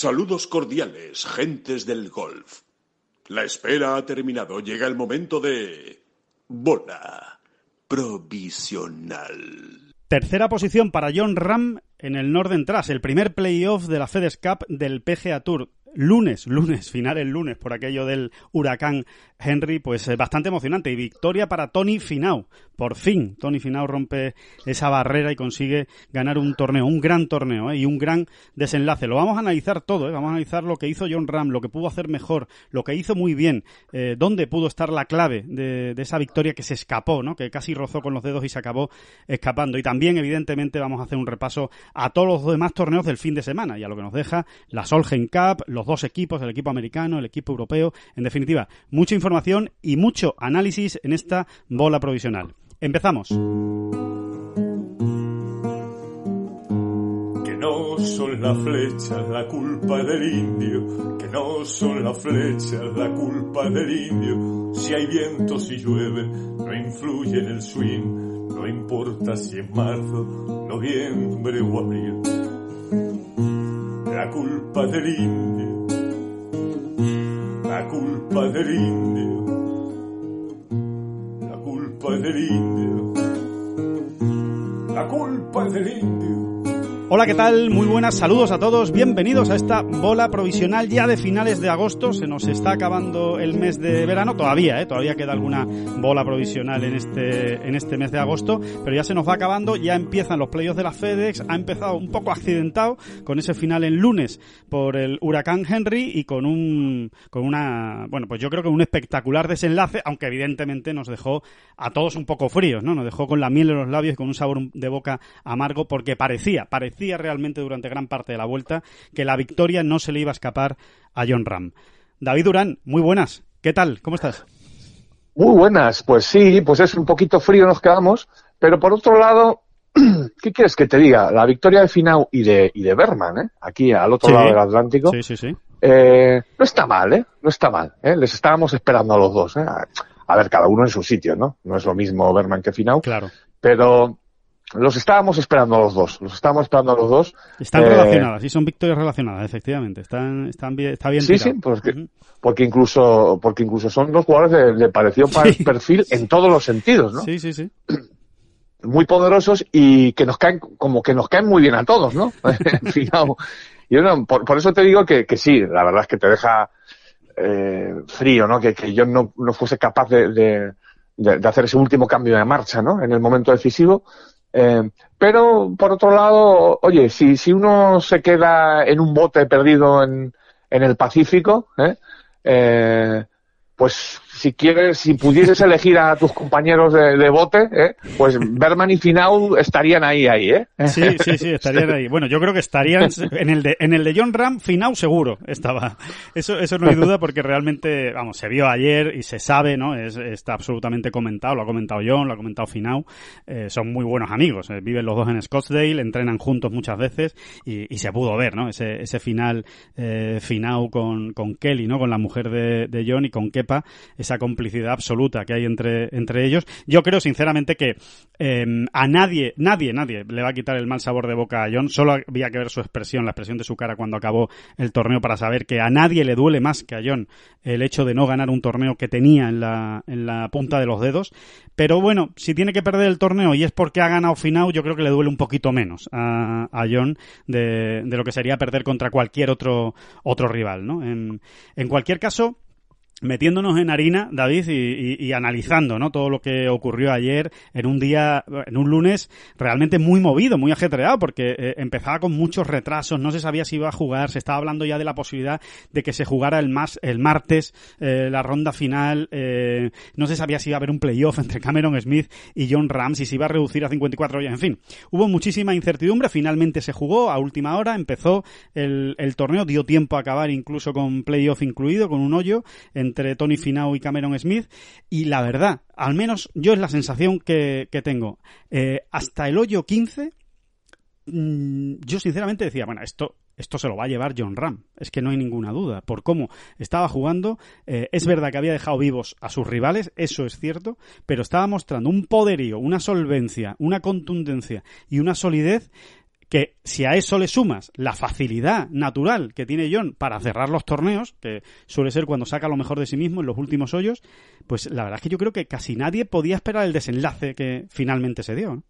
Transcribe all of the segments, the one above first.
Saludos cordiales, gentes del golf. La espera ha terminado. Llega el momento de... Bola provisional. Tercera posición para John Ram en el Northern Trust, el primer playoff de la FedEx Cup del PGA Tour lunes, lunes, final el lunes, por aquello del huracán Henry, pues eh, bastante emocionante. Y victoria para Tony Finau. Por fin, Tony Finau rompe esa barrera y consigue ganar un torneo, un gran torneo eh, y un gran desenlace. Lo vamos a analizar todo, eh. vamos a analizar lo que hizo John Ram, lo que pudo hacer mejor, lo que hizo muy bien, dónde pudo estar la clave de, de, esa victoria que se escapó, ¿no? que casi rozó con los dedos y se acabó escapando. Y también, evidentemente, vamos a hacer un repaso a todos los demás torneos del fin de semana y a lo que nos deja la Solheim Cup, los dos equipos, el equipo americano, el equipo europeo. En definitiva, mucha información y mucho análisis en esta bola provisional. Empezamos. Que no son las flechas la culpa del indio, que no son las flechas la culpa del indio. Si hay viento, si llueve, no influye en el swing, no importa si es marzo, noviembre o abril. La culpa del indio la culpa del indio, la culpa del indio, la culpa del indio. Hola, ¿qué tal? Muy buenas, saludos a todos, bienvenidos a esta bola provisional ya de finales de agosto. Se nos está acabando el mes de verano, todavía, ¿eh? todavía queda alguna bola provisional en este, en este mes de agosto, pero ya se nos va acabando, ya empiezan los playoffs de la FedEx, ha empezado un poco accidentado con ese final en lunes por el huracán Henry y con un, con una, bueno, pues yo creo que un espectacular desenlace, aunque evidentemente nos dejó a todos un poco fríos, ¿no? Nos dejó con la miel en los labios y con un sabor de boca amargo porque parecía, parecía realmente durante gran parte de la vuelta que la victoria no se le iba a escapar a John Ram. David Durán, muy buenas. ¿Qué tal? ¿Cómo estás? Muy buenas. Pues sí, pues es un poquito frío nos quedamos, pero por otro lado, ¿qué quieres que te diga? La victoria de Finau y de, y de Berman, ¿eh? aquí al otro lado del Atlántico, sí, sí, sí. Eh, no está mal, ¿eh? No está mal. ¿eh? Les estábamos esperando a los dos. ¿eh? A ver, cada uno en su sitio, ¿no? No es lo mismo Berman que Finau. Claro. Pero los estábamos esperando a los dos, los estábamos esperando a los dos. Están eh, relacionadas, sí, son victorias relacionadas, efectivamente. Están, están bien, está bien. Sí, sí, porque, porque incluso, porque incluso son dos jugadores de, de parecido perfil en todos los sentidos, ¿no? Sí, sí, sí. Muy poderosos y que nos caen, como que nos caen muy bien a todos, ¿no? Yo no, por, por, eso te digo que, que, sí, la verdad es que te deja eh, frío, ¿no? Que, que yo no, no fuese capaz de, de, de, hacer ese último cambio de marcha, ¿no? En el momento decisivo eh, pero, por otro lado, oye, si, si uno se queda en un bote perdido en, en el Pacífico, ¿eh? Eh, pues si quieres, si pudieses elegir a tus compañeros de, de bote, ¿eh? pues Berman y Finau estarían ahí, ahí, ¿eh? Sí, sí, sí, estarían ahí. Bueno, yo creo que estarían en el de, en el de John Ram, Finau seguro estaba. Eso, eso no hay duda porque realmente, vamos, se vio ayer y se sabe, ¿no? Es, está absolutamente comentado, lo ha comentado John, lo ha comentado Finau. Eh, son muy buenos amigos, eh, viven los dos en Scottsdale, entrenan juntos muchas veces y, y se pudo ver, ¿no? Ese, ese final eh, Finau con, con Kelly, ¿no? Con la mujer de, de John y con Kepa esa complicidad absoluta que hay entre, entre ellos. Yo creo sinceramente que eh, a nadie, nadie, nadie le va a quitar el mal sabor de boca a John. Solo había que ver su expresión, la expresión de su cara cuando acabó el torneo para saber que a nadie le duele más que a John el hecho de no ganar un torneo que tenía en la, en la punta de los dedos. Pero bueno, si tiene que perder el torneo y es porque ha ganado Finau, yo creo que le duele un poquito menos a, a John de, de, lo que sería perder contra cualquier otro, otro rival, ¿no? En, en cualquier caso, metiéndonos en harina, David, y, y, y, analizando ¿no? todo lo que ocurrió ayer en un día, en un lunes realmente muy movido, muy ajetreado, porque eh, empezaba con muchos retrasos, no se sabía si iba a jugar, se estaba hablando ya de la posibilidad de que se jugara el, más, el martes eh, la ronda final, eh, no se sabía si iba a haber un playoff entre Cameron Smith y John Rams, y si iba a reducir a 54 ya, en fin, hubo muchísima incertidumbre, finalmente se jugó a última hora, empezó el, el torneo, dio tiempo a acabar incluso con playoff incluido, con un hoyo, en entre Tony Finau y Cameron Smith y la verdad, al menos yo es la sensación que, tengo. Eh, hasta el hoyo 15, mmm, yo sinceramente decía, bueno, esto, esto se lo va a llevar John Ram. Es que no hay ninguna duda. Por cómo estaba jugando, eh, es verdad que había dejado vivos a sus rivales, eso es cierto, pero estaba mostrando un poderío, una solvencia, una contundencia y una solidez que si a eso le sumas la facilidad natural que tiene John para cerrar los torneos, que suele ser cuando saca lo mejor de sí mismo en los últimos hoyos, pues la verdad es que yo creo que casi nadie podía esperar el desenlace que finalmente se dio. ¿no?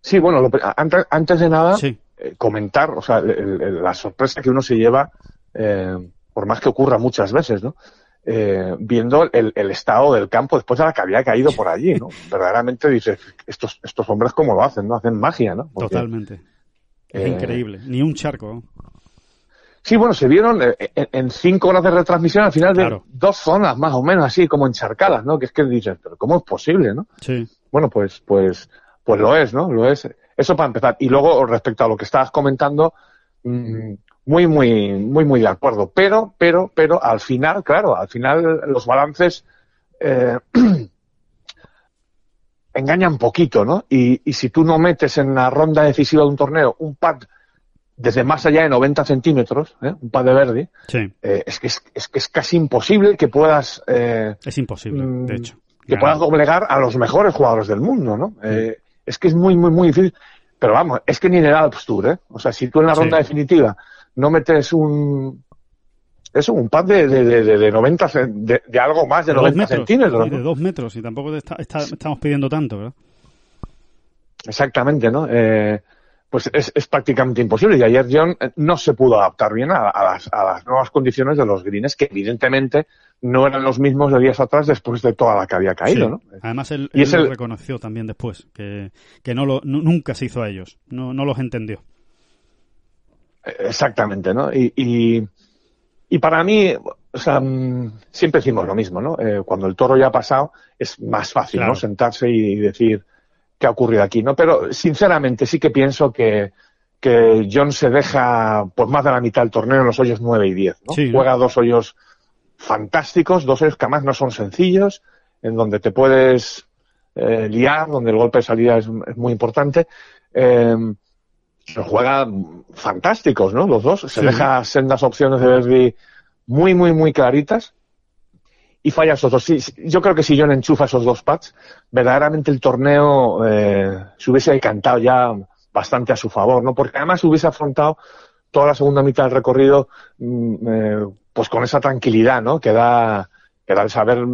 Sí, bueno, lo, antes, antes, de nada, sí. eh, comentar, o sea, el, el, la sorpresa que uno se lleva, eh, por más que ocurra muchas veces, ¿no? Eh, viendo el, el, estado del campo después de la que había caído por allí, ¿no? Verdaderamente dices, estos, estos hombres cómo lo hacen, ¿no? Hacen magia, ¿no? Porque, Totalmente. Es increíble. Ni un charco. Sí, bueno, se vieron en, en, cinco horas de retransmisión al final de dos zonas más o menos así como encharcadas, ¿no? Que es que dices, pero ¿cómo es posible, no? Sí. Bueno, pues, pues, pues lo es, ¿no? Lo es. Eso para empezar. Y luego, respecto a lo que estabas comentando, mmm, muy, muy, muy, muy de acuerdo. Pero, pero, pero, al final, claro, al final los balances eh, engañan poquito, ¿no? Y, y si tú no metes en la ronda decisiva de un torneo un pad desde más allá de 90 centímetros, ¿eh? un pad de verde, sí. eh, es, que es, es, que es casi imposible que puedas... Eh, es imposible, mm, de hecho. Que puedas doblegar a los mejores jugadores del mundo, ¿no? Eh, es que es muy, muy, muy difícil. Pero vamos, es que ni en el Alps Tour, ¿eh? O sea, si tú en la ronda Sí. definitiva no metes un... Eso, un pad de, de, de, de 90, cen- de, de algo más de, De dos 90 metros, centímetros. de dos metros, y tampoco te está- está- estamos pidiendo tanto, ¿verdad? Exactamente, ¿no? Eh, pues es, es prácticamente imposible. Y ayer John eh, no se pudo adaptar bien a, a las, a las nuevas condiciones de los greens, que evidentemente no eran los mismos de días atrás después de toda la que había caído, Sí. ¿no? Además, él, Y él es lo el- reconoció también después, que, que no lo, nu- nunca se hizo a ellos, no, no los entendió. Exactamente, ¿no? Y, y, y para mí, o sea, mm, siempre decimos lo mismo, ¿no? Eh, cuando el toro ya ha pasado, es más fácil, Claro. ¿no? Sentarse y decir qué ha ocurrido aquí, ¿no? Pero sinceramente sí que pienso que, que John se deja por más de la mitad del torneo en los hoyos 9 y 10, ¿no? Sí. Juega dos hoyos fantásticos, dos hoyos que además no son sencillos, en donde te puedes eh, liar, donde el golpe de salida es, es muy importante. Eh, pero juega fantásticos, ¿no? Los dos. Se Sí. deja sendas opciones de Verdi muy, muy, muy claritas y falla esos dos. Sí, yo creo que si John enchufa esos dos pads, verdaderamente el torneo eh, se hubiese decantado ya bastante a su favor, ¿no? Porque además hubiese afrontado toda la segunda mitad del recorrido mm, eh, pues con esa tranquilidad, ¿no? Que da, que da el saber,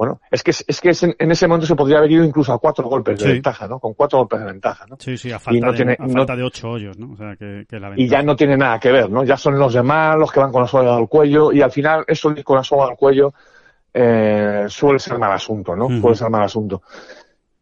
bueno, es que, es que en, ese momento se podría haber ido incluso a cuatro golpes de Sí. ventaja, ¿no? Con cuatro golpes de ventaja, ¿no? Sí, sí, a falta, no de, tiene- a no- falta de ocho hoyos, ¿no? O sea, que, que la y ya ventaja- no tiene nada que ver, ¿no? Ya son los demás los que van con la soga al cuello y al final eso con la soga al cuello eh, suele ser mal asunto, ¿no? Ujú. Suele ser mal asunto.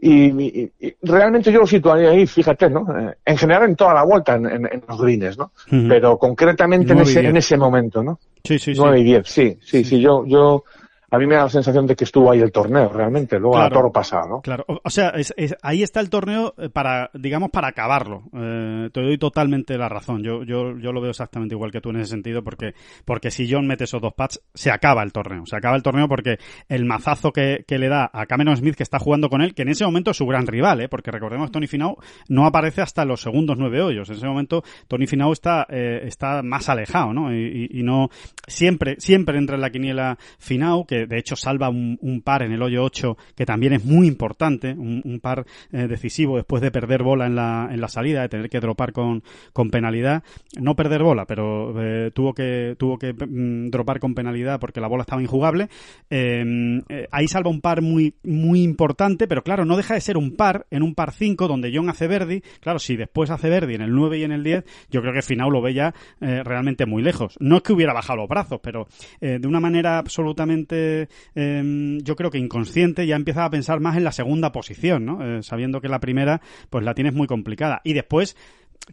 Y, y- y realmente yo lo situaría ahí, fíjate, ¿no? Eh, en general en toda la vuelta, en, en- en los greens, ¿no? Pero concretamente en ese, en ese momento, ¿no? Sí, sí, sí. 9 y 10, sí, sí, Sí. sí, yo, yo, a mí me da la sensación de que estuvo ahí el torneo, realmente, luego a Claro. toro pasado, ¿no? Claro, o, o sea, es- es- ahí está el torneo eh, para, digamos, para acabarlo. Eh, te doy totalmente la razón. Yo, yo, yo lo veo exactamente igual que tú en ese sentido, porque, porque si John mete esos dos pads, se acaba el torneo. Se acaba el torneo porque el mazazo que, que le da a Cameron Smith, que está jugando con él, que en ese momento es su gran rival, ¿eh? porque recordemos Tony Finau no aparece hasta los segundos nueve hoyos. En ese momento Tony Finau está, eh, está más alejado, ¿no? Y, y- y no, siempre, siempre entra en la quiniela Finau, que de hecho salva un, par en el hoyo 8, que también es muy importante, un, par eh, decisivo después de perder bola en la, en la salida, de tener que dropar con, con penalidad. No perder bola, pero eh, tuvo que, tuvo que mm, dropar con penalidad porque la bola estaba injugable. Eh, eh, ahí salva un par muy, muy importante, pero claro, no deja de ser un par en un par 5 donde John hace Verdi. Claro, si después hace Verdi en el 9 y en el 10, yo creo que Finau lo ve ya eh, realmente muy lejos. No es que hubiera bajado los brazos, pero eh, de una manera absolutamente, eh, yo creo que inconsciente, ya empieza a pensar más en la segunda posición, ¿no? Eh, sabiendo que la primera, pues la tienes muy complicada. Y después,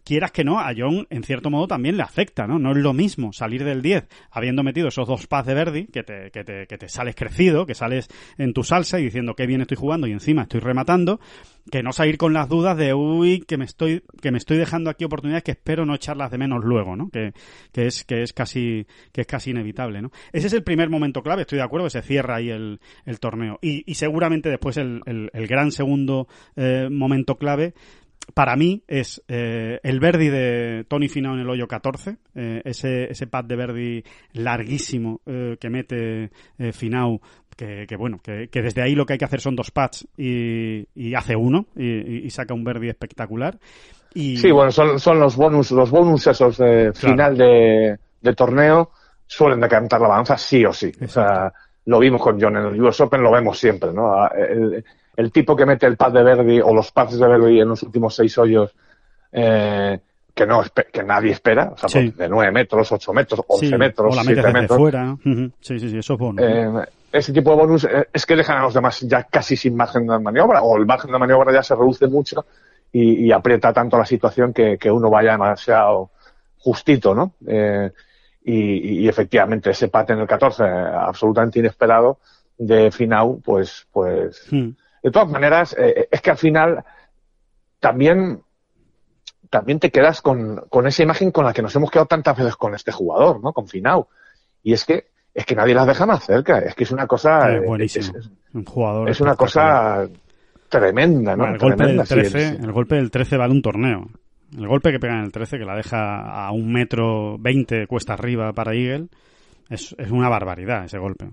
quieras que no, a John en cierto modo también le afecta, ¿no? No es lo mismo salir del 10 habiendo metido esos dos pads de Verdi, que te, que te, que te sales crecido, que sales en tu salsa y diciendo qué bien estoy jugando y encima estoy rematando, que no salir con las dudas de uy, que me estoy, que me estoy dejando aquí oportunidades que espero no echarlas de menos luego, ¿no? Que, que es, que es casi, que es casi inevitable, ¿no? Ese es el primer momento clave, estoy de acuerdo, que se cierra ahí el, el torneo. Y, y seguramente después el, el, gran segundo eh, momento clave para mí es eh, el Verdi de Tony Finau en el hoyo 14, eh, ese, ese pad de Verdi larguísimo eh, que mete eh, Finau, que, que bueno, que, que desde ahí lo que hay que hacer son dos pads y, y hace uno y, saca un Verdi espectacular. Y... Sí, bueno, son, son los bonus, los bonus esos de final de, de torneo suelen decantar la balanza sí o sí. O sea, lo vimos con John en el US Open, lo vemos siempre, ¿no? El, el tipo que mete el pad de Verdi o los pads de Verdi en los últimos seis hoyos, eh, que no que nadie espera, o sea, Sí. de 9 metros, 8 metros, 11 Sí, metros, o la 7 metes desde metros. fuera. Ujú. Sí, sí, sí, eso es bueno. Eh, ese tipo de bonus eh, es que dejan a los demás ya casi sin margen de maniobra, o el margen de maniobra ya se reduce mucho y, y aprieta tanto la situación que, que uno vaya demasiado justito, ¿no? Eh, y, y efectivamente ese pate en el 14, eh, absolutamente inesperado, de Finau, pues, pues, Mm. de todas maneras, eh, es que al final también, también te quedas con, con esa imagen con la que nos hemos quedado tantas veces con este jugador, ¿no? Con Finau. Y es que, es que nadie las deja más cerca. Es que es una cosa, Es eh, buenísimo. es, un jugador. es una cosa tremenda, ¿no? Bueno, el golpe del sí, 13, sí. el golpe del 13 vale un torneo. El golpe que pega en el 13, que la deja a un metro veinte cuesta arriba para Eagle, es, es una barbaridad ese golpe.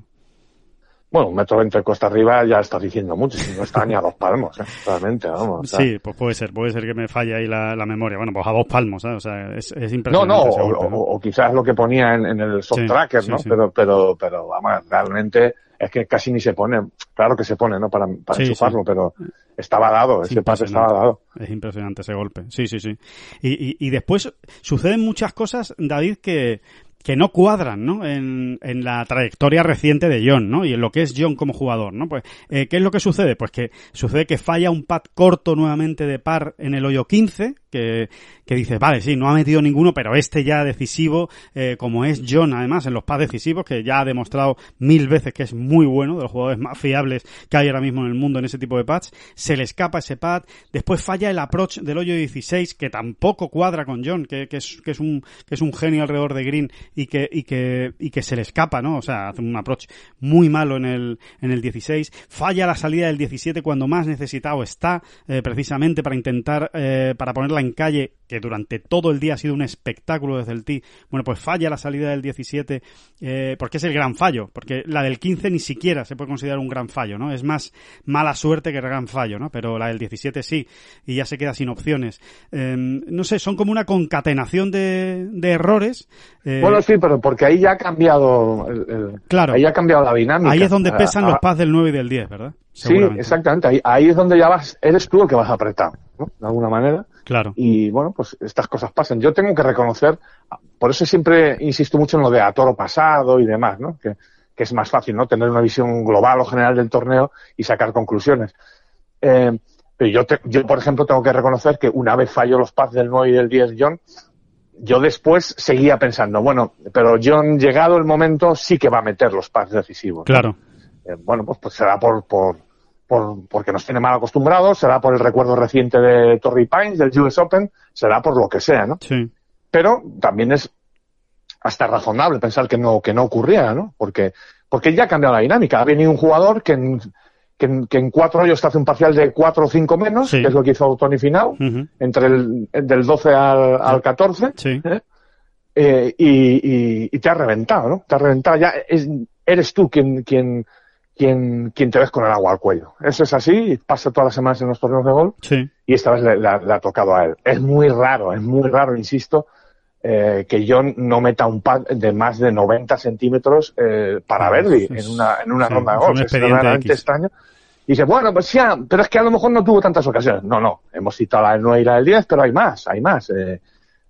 Bueno, un metro veinte de costa arriba ya estás diciendo mucho, si no está ni a dos palmos, ¿eh? realmente, vamos. Sí, pues puede ser, puede ser que me falle ahí la, la memoria. Bueno, pues a dos palmos, ¿sabes? O sea, es, impresionante no, ese o, golpe, ¿no? o- o quizás lo que ponía en, en el soft Sí, tracker, ¿no? sí. Pero, pero, pero, vamos, realmente es que casi ni se pone, claro que se pone, ¿no? Para, para Sí, enchufarlo, sí. pero estaba dado, Es ese pase estaba dado. Es impresionante ese golpe. Sí, sí, sí. Y, y, y después suceden muchas cosas, David, que, que no cuadran, ¿no? En, en la trayectoria reciente de John, ¿no? Y en lo que es John como jugador, ¿no? Pues, eh, ¿qué es lo que sucede? Pues que sucede que falla un pad corto nuevamente de par en el hoyo 15, que, que dices, vale, sí, no ha metido ninguno, pero este ya decisivo, eh, como es John, además, en los pads decisivos, que ya ha demostrado mil veces que es muy bueno, de los jugadores más fiables que hay ahora mismo en el mundo en ese tipo de pads, se le escapa ese pad, después falla el approach del hoyo 16, que tampoco cuadra con John, que, que es, que es un, que es un genio alrededor de Green y que, y que, y que se le escapa, ¿no? O sea, hace un approach muy malo en el, en el 16, falla la salida del 17 cuando más necesitado está, eh, precisamente para intentar, eh, para ponerla en calle, que durante todo el día ha sido un espectáculo desde el tee. Bueno, pues falla la salida del 17, eh, porque es el gran fallo, porque la del 15 ni siquiera se puede considerar un gran fallo, ¿no? Es más mala suerte que gran fallo, ¿no? Pero la del 17 sí, y ya se queda sin opciones. Eh, no sé, son como una concatenación de, de errores. eh, Bueno, sí, pero porque ahí ya ha cambiado el, el- Claro. ahí ya ha cambiado la dinámica. ahí es donde Ah, pesan ah, los pads del 9 y del 10, ¿verdad? Sí, exactamente. Ahí, ahí es donde ya vas, eres tú el que vas a apretar, ¿no? De alguna manera. Claro. Y bueno, pues estas cosas pasan. Yo tengo que reconocer, por eso siempre insisto mucho en lo de a toro pasado y demás, ¿no? Que, que es más fácil, ¿no? Tener una visión global o general del torneo y sacar conclusiones. Eh, pero yo, te- yo, por ejemplo, tengo que reconocer que una vez falló los pads del 9 y del 10 John, yo después seguía pensando, bueno, pero John, llegado el momento, sí que va a meter los pads decisivos. Claro. Eh, bueno, pues, pues será por, por, por, porque nos tiene mal acostumbrados, será por el recuerdo reciente de Torrey Pines, del US Open, será por lo que sea, ¿no? Sí. Pero también es hasta razonable pensar que no, que no ocurría, ¿no? Porque, porque ya ha cambiado la dinámica. Ha venido un jugador que en, que en, que en cuatro hoyos te hace un parcial de cuatro o cinco menos, Sí. que es lo que hizo Tony Finau, Ujú. entre el, del 12 al, al 14, Sí. ¿eh? Eh, y, y, y te ha reventado, ¿no? Te ha reventado. Ya es- eres tú quien, quien, quien, quien te ves con el agua al cuello. Eso es así, pasa todas las semanas en los torneos de golf Sí. y esta vez le, ha- tocado a él. Es muy raro, es muy raro, insisto, eh, que John no meta un pad de más de 90 centímetros eh, para Verdi en una, en una sí, ronda de golf. Es X. extraño. Y dice, bueno, pues ya, pero es que a lo mejor no tuvo tantas ocasiones. No, no, hemos citado la del 9 y la del 10, pero hay más, hay más. Eh,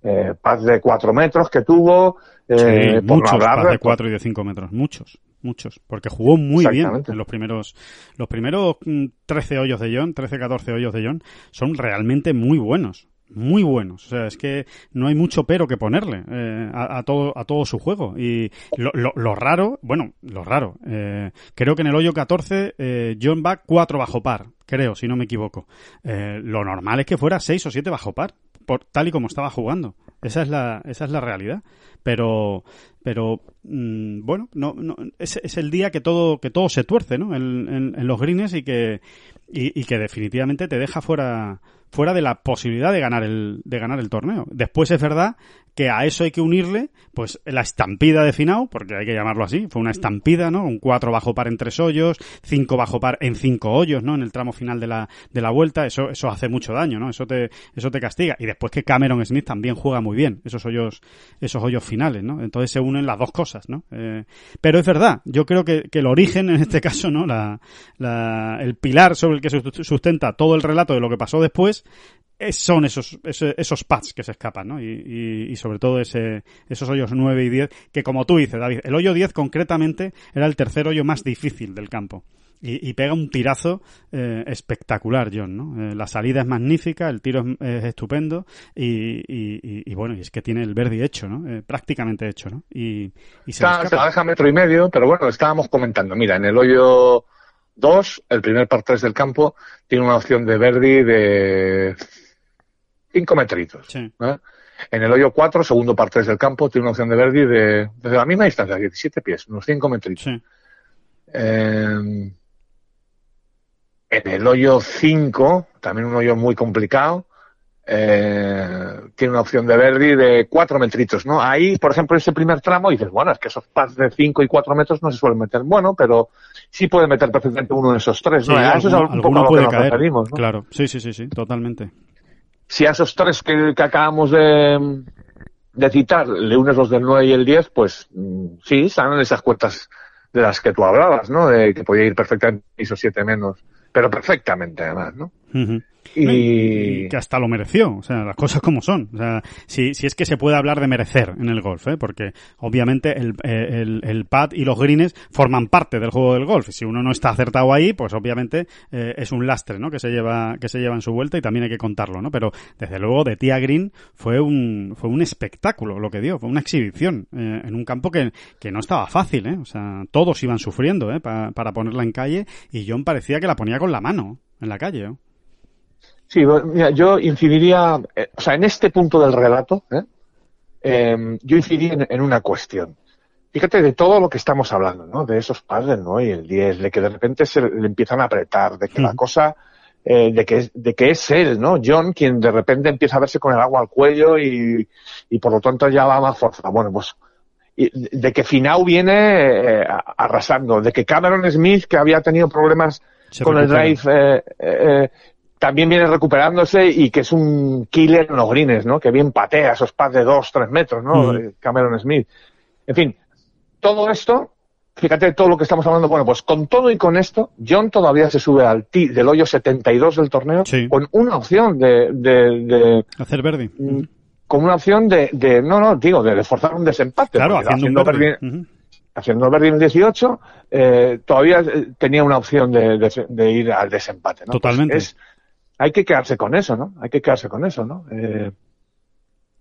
eh, pads de 4 metros que tuvo, eh, Sí, por no muchos hablar de de- 4 y de 5 metros, muchos, muchos, porque jugó muy bien en los primeros, los primeros mm, 13 hoyos de John, 13, 14 hoyos de John, son realmente muy buenos, muy buenos, o sea, es que no hay mucho pero que ponerle eh, a, a todo, a todo su juego, y lo, lo, lo raro, bueno, lo raro, eh, creo que en el hoyo 14 eh, John va 4 bajo par, creo, si no me equivoco, Eh, lo normal es que fuera 6 o 7 bajo par, por tal y como estaba jugando, esa es la, esa es la realidad. Pero pero mm, bueno no, no es, es el día que todo que todo se tuerce no en, en- los greens y que y que definitivamente te deja fuera fuera de la posibilidad de ganar el de ganar el torneo. Después es verdad que a eso hay que unirle, pues la estampida de Finau, porque hay que llamarlo así, fue una estampida, ¿no? Un 4 bajo par en tres hoyos, 5 bajo par en cinco hoyos, ¿no? En el tramo final de la, de la vuelta, eso, eso hace mucho daño, ¿no? Eso te, eso te castiga. Y después que Cameron Smith también juega muy bien, esos hoyos, esos hoyos finales, ¿no? Entonces se unen las dos cosas, ¿no? Eh, pero es verdad, yo creo que, que el origen en este caso, ¿no? La, la, el pilar sobre el que se sustenta todo el relato de lo que pasó después son esos, esos, esos pads que se escapan, ¿no? Y, y, sobre todo ese, esos hoyos 9 y 10, que como tú dices, David, el hoyo 10 concretamente era el tercer hoyo más difícil del campo. Y, y pega un tirazo eh, espectacular, John, ¿no? Eh, la salida es magnífica, el tiro es, es estupendo y, y, bueno, y es que tiene el Verdi hecho, ¿no? Eh, prácticamente hecho, ¿no? Y, y se, Está, se la deja metro y medio, pero bueno, estábamos comentando, mira, en el hoyo 2, el primer par 3 del campo, tiene una opción de Verdi de cinco metritos. Sí. ¿eh? En el hoyo 4, segundo par 3 del campo, tiene una opción de Verdi de, desde la misma distancia, 17 pies, unos 5 metritos. Sí. Eh, en el hoyo 5, también un hoyo muy complicado, eh, tiene una opción de Verdi de 4 metritos, ¿no? Ahí, por ejemplo, ese primer tramo dices, bueno, es que esos pads de 5 y 4 metros no se suelen meter. Bueno, pero sí puede meter perfectamente uno de esos tres, ¿no? Sí, Eso es un poco a lo que nos referimos, ¿no? Claro, sí, sí, sí, sí, totalmente si a esos tres que, acabamos de, de, citar le unes los del 9 y el 10, pues mm, sí, están en esas cuentas de las que tú hablabas, ¿no? De que podía ir perfectamente esos siete menos, pero perfectamente además, ¿no? Y... que hasta lo mereció, o sea, las cosas como son. O sea, si, si es que se puede hablar de merecer en el golf, ¿eh? porque obviamente el, el, el pad y los greens forman parte del juego del golf. Si uno no está acertado ahí, pues obviamente eh, es un lastre, ¿no? Que se lleva que se lleva en su vuelta y también hay que contarlo, ¿no? Pero desde luego de Tía Green fue un fue un espectáculo lo que dio, fue una exhibición eh, en un campo que, que no estaba fácil, ¿eh? O sea, todos iban sufriendo, ¿eh? Pa, para ponerla en calle y John parecía que la ponía con la mano en la calle, ¿eh? Sí, mira, yo incidiría, eh, o sea, en este punto del relato, ¿eh? Eh, yo incidiría en, en, una cuestión. Fíjate de todo lo que estamos hablando, ¿no? De esos padres, ¿no? Y el 10, de que de repente se le empiezan a apretar, de que mm. la cosa, de, que, de que es él, ¿no? John, quien de repente empieza a verse con el agua al cuello y, y por lo tanto ya va más fuerza. Bueno, pues de que Finau viene arrasando, de que Cameron Smith, que había tenido problemas se con recupera. el drive, eh, también viene recuperándose y que es un killer en los greens, ¿no? Que bien patea esos pads de dos, tres metros, ¿no? Mm. Cameron Smith. En fin, todo esto, fíjate todo lo que estamos hablando. Bueno, pues con todo y con esto, John todavía se sube al tee del hoyo 72 del torneo sí. con una opción de, de, de hacer verde. Mm, con una opción de, de, no, no, digo, de forzar un desempate. Claro, haciendo, haciendo un verde. uh -huh haciendo verde en el 18, eh, todavía tenía una opción de, de, de, ir al desempate. ¿no? Totalmente. Pues es, hay que quedarse con eso, ¿no? Hay que quedarse con eso, ¿no? Eh,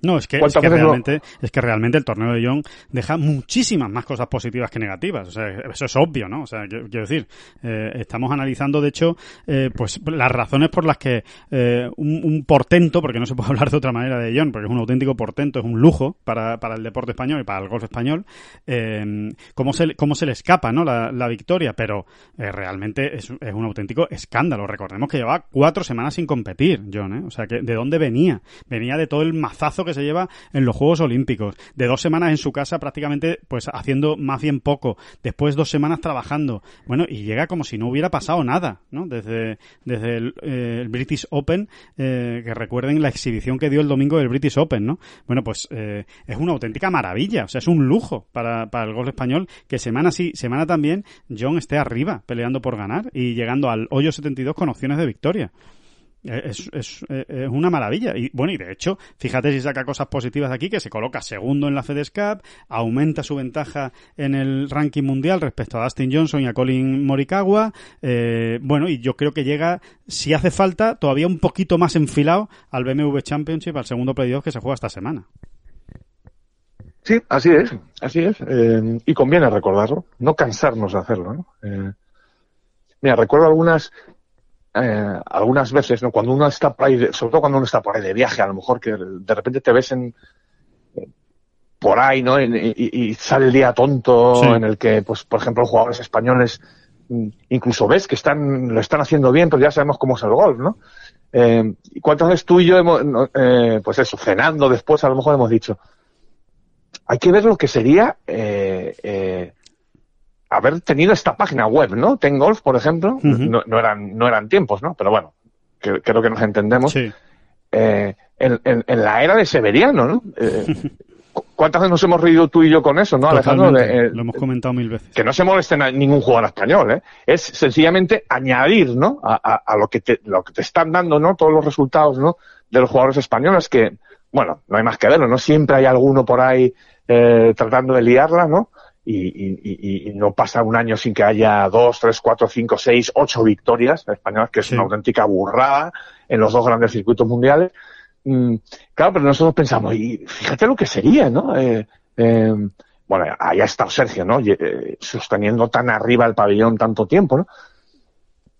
no, es que, es que realmente, no? es que realmente el torneo de Young deja muchísimas más cosas positivas que negativas. O sea, eso es obvio, ¿no? O sea, quiero, quiero decir, eh, estamos analizando, de hecho, eh, pues las razones por las que eh, un, un, portento, porque no se puede hablar de otra manera de Young, porque es un auténtico portento, es un lujo para, para el deporte español y para el golf español, eh, cómo, se, cómo se le escapa, ¿no? La, la victoria, pero realmente es, es, un auténtico escándalo. Recordemos que llevaba cuatro semanas sin competir, John, ¿eh? O sea, que ¿de dónde venía? Venía de todo el mazazo que se lleva en los Juegos Olímpicos, de dos semanas en su casa prácticamente pues haciendo más bien poco, después dos semanas trabajando, bueno, y llega como si no hubiera pasado nada, ¿no? Desde, desde el, eh, British Open, eh, que recuerden la exhibición que dio el domingo del British Open, ¿no? Bueno, pues eh, es una auténtica maravilla, o sea, es un lujo para, para el golf español que semana sí, semana también John esté arriba peleando por ganar y llegando al hoyo 72 con opciones de victoria. Es, es, es, una maravilla. Y bueno, y de hecho, fíjate si saca cosas positivas de aquí, que se coloca segundo en la FedEx Cup, aumenta su ventaja en el ranking mundial respecto a Dustin Johnson y a Colin Morikawa. Eh, bueno, y yo creo que llega, si hace falta, todavía un poquito más enfilado al BMW Championship, al segundo playoff que se juega esta semana. Sí, así es, así es. Eh, y conviene recordarlo, no cansarnos de hacerlo. ¿no? Eh, mira, recuerdo algunas eh, algunas veces, ¿no? Cuando uno está por ahí, de, sobre todo cuando uno está por ahí de viaje, a lo mejor que de repente te ves en por ahí, ¿no? Y, y, y sale el día tonto sí. en el que, pues, por ejemplo, jugadores españoles incluso ves que están lo están haciendo bien, pero ya sabemos cómo es el golf, ¿no? Eh, ¿Cuántas veces tú y yo hemos, eh, pues eso, cenando después, a lo mejor hemos dicho, hay que ver lo que sería eh, eh, haber tenido esta página web, ¿no? Ten Golf, por ejemplo, no, no, eran, no eran tiempos, ¿no? Pero bueno, que, creo que nos entendemos. Sí. Eh, en, en, en, la era de Severiano, ¿no? Eh, ¿Cuántas veces nos hemos reído tú y yo con eso, no, Alejandro? Eh, lo hemos comentado mil veces. Que no se moleste ningún jugador español, ¿eh? Es sencillamente añadir, ¿no? A, a, a, lo, que te, lo que te están dando, ¿no? Todos los resultados, ¿no? De los jugadores españoles que, bueno, no hay más que verlo, ¿no? Siempre hay alguno por ahí eh, tratando de liarla, ¿no? Y, y, y, no pasa un año sin que haya dos, tres, cuatro, cinco, seis, ocho victorias españolas, que es sí. una auténtica burrada en los dos grandes circuitos mundiales. Mm, claro, pero nosotros pensamos, y fíjate lo que sería, ¿no? Eh, eh, bueno, ahí ha estado Sergio, ¿no? Eh, sosteniendo tan arriba el pabellón tanto tiempo, ¿no?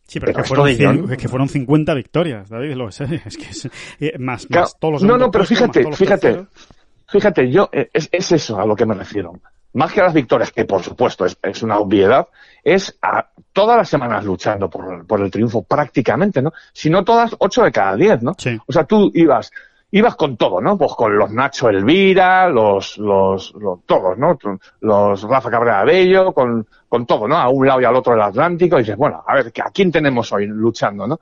Sí, pero, pero que, fueron, cien, es que fueron 50 victorias, David, lo sé, es que es, eh, más, claro, más todos los No, no, pero fíjate, fíjate, fíjate, yo, eh, es, es eso a lo que me refiero más que a las victorias, que por supuesto es, es, una obviedad, es a todas las semanas luchando por, por, el triunfo prácticamente, ¿no? Si no todas, ocho de cada diez, ¿no? Sí. O sea, tú ibas, ibas con todo, ¿no? Pues con los Nacho Elvira, los, los, los todos, ¿no? Los Rafa Cabrera Bello, con, con todo, ¿no? A un lado y al otro del Atlántico, y dices, bueno, a ver, ¿a quién tenemos hoy luchando, no?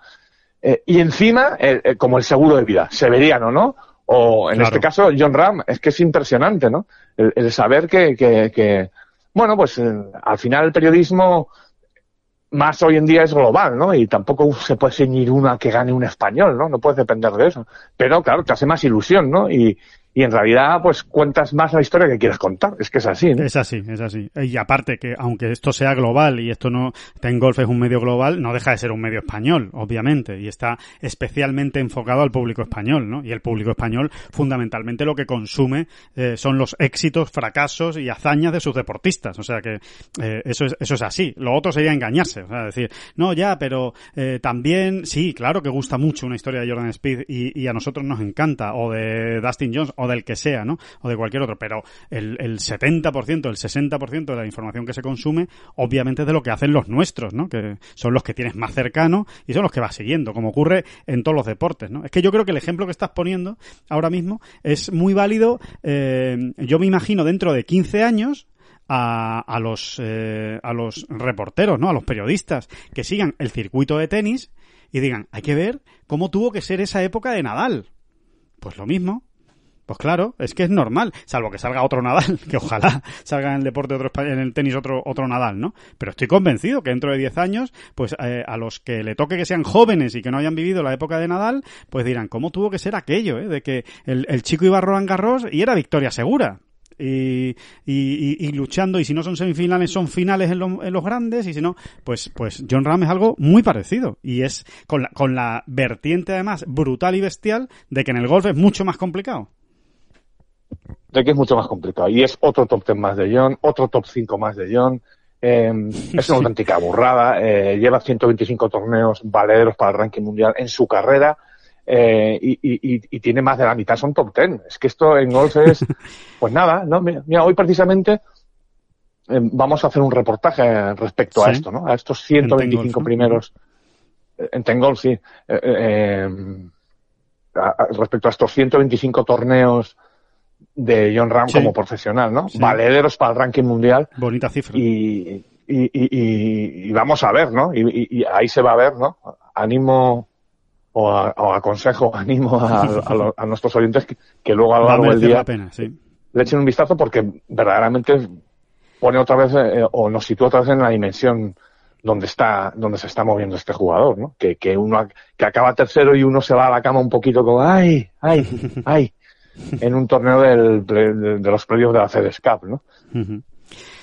Eh, y encima, eh, eh, como el seguro de vida, Severiano, ¿no? O en claro. este caso, John Ram, es que es impresionante, ¿no? El, el saber que, que, que, bueno, pues eh, al final el periodismo más hoy en día es global, ¿no? Y tampoco se puede ceñir una que gane un español, ¿no? No puedes depender de eso. Pero claro, te hace más ilusión, ¿no? Y, y en realidad pues cuentas más la historia que quieres contar. Es que es así, ¿no? Es así, es así. Y aparte que aunque esto sea global y esto no, Ten Golf es un medio global, no deja de ser un medio español, obviamente, y está especialmente enfocado al público español, ¿no? Y el público español fundamentalmente lo que consume eh, son los éxitos, fracasos y hazañas de sus deportistas. O sea que eh, eso, es, eso es así. Lo otro sería engañarse, o sea, decir, no, ya, pero eh, también, sí, claro que gusta mucho una historia de Jordan Speed y, y a nosotros nos encanta, o de Dustin Jones, o del que sea, ¿no? O de cualquier otro, pero el, el 70%, el 60% de la información que se consume, obviamente es de lo que hacen los nuestros, ¿no? Que son los que tienes más cercano y son los que vas siguiendo, como ocurre en todos los deportes, ¿no? Es que yo creo que el ejemplo que estás poniendo ahora mismo es muy válido, eh, yo me imagino dentro de 15 años, a, a, los eh, a los reporteros, ¿no? A los periodistas que sigan el circuito de tenis y digan, hay que ver cómo tuvo que ser esa época de Nadal. Pues lo mismo, pues claro, es que es normal, salvo que salga otro Nadal, que ojalá salga en el deporte otro en el tenis otro otro Nadal, ¿no? Pero estoy convencido que dentro de 10 años, pues eh, a los que le toque que sean jóvenes y que no hayan vivido la época de Nadal, pues dirán, ¿cómo tuvo que ser aquello, eh? De que el, chico iba a Roland Garros y era victoria segura. Y, y, y, luchando y si no son semifinales son finales en, lo, en, los grandes y si no pues pues John Ram es algo muy parecido y es con la, con la vertiente además brutal y bestial de que en el golf es mucho más complicado de que es mucho más complicado. Y es otro top 10 más de John, otro top 5 más de John. Eh, es una auténtica burrada. Eh, lleva 125 torneos valederos para el ranking mundial en su carrera. Eh, y, y, y, tiene más de la mitad son top 10. Es que esto en golf es, pues nada, ¿no? Mira, hoy precisamente eh, vamos a hacer un reportaje respecto ¿Sí? a esto, ¿no? A estos 125 primeros. En Tengolf, sí. Eh, a, a, respecto a estos 125 torneos de John Ram sí. como profesional, ¿no? Sí. Valederos para el ranking mundial. Bonita cifra. Y, y, y, y vamos a ver, ¿no? Y, ahí se va a ver, ¿no? Animo o, a, o aconsejo, animo a, a, lo, a, nuestros oyentes que, que luego a lo largo del día pena, sí. le echen un vistazo porque verdaderamente pone otra vez eh, o nos sitúa otra vez en la dimensión donde está donde se está moviendo este jugador, ¿no? Que, que uno que acaba tercero y uno se va a la cama un poquito como ay, ay, ay en un torneo del, de, de, los previos de la FedEx Cup, ¿no? Uh -huh.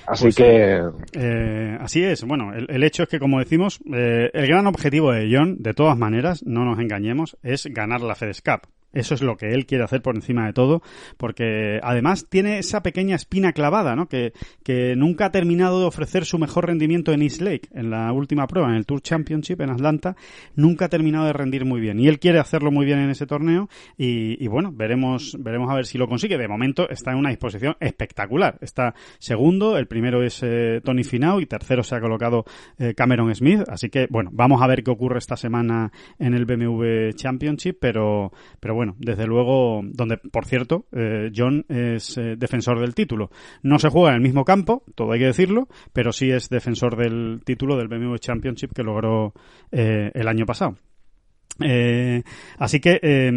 Así pues, que. Eh, así es. Bueno, el, el, hecho es que, como decimos, eh, el gran objetivo de John, de todas maneras, no nos engañemos, es ganar la FedEx Cup. Eso es lo que él quiere hacer por encima de todo, porque además tiene esa pequeña espina clavada, ¿no? Que, que nunca ha terminado de ofrecer su mejor rendimiento en East Lake, en la última prueba, en el Tour Championship en Atlanta, nunca ha terminado de rendir muy bien. Y él quiere hacerlo muy bien en ese torneo y, y bueno, veremos, veremos a ver si lo consigue. De momento está en una disposición espectacular. Está segundo, el primero es eh, Tony Finau y tercero se ha colocado eh, Cameron Smith. Así que bueno, vamos a ver qué ocurre esta semana en el BMW Championship, pero, pero bueno, bueno, desde luego, donde, por cierto, eh, John es eh, defensor del título. No se juega en el mismo campo, todo hay que decirlo, pero sí es defensor del título del BMW Championship que logró eh, el año pasado. Eh, así que, eh,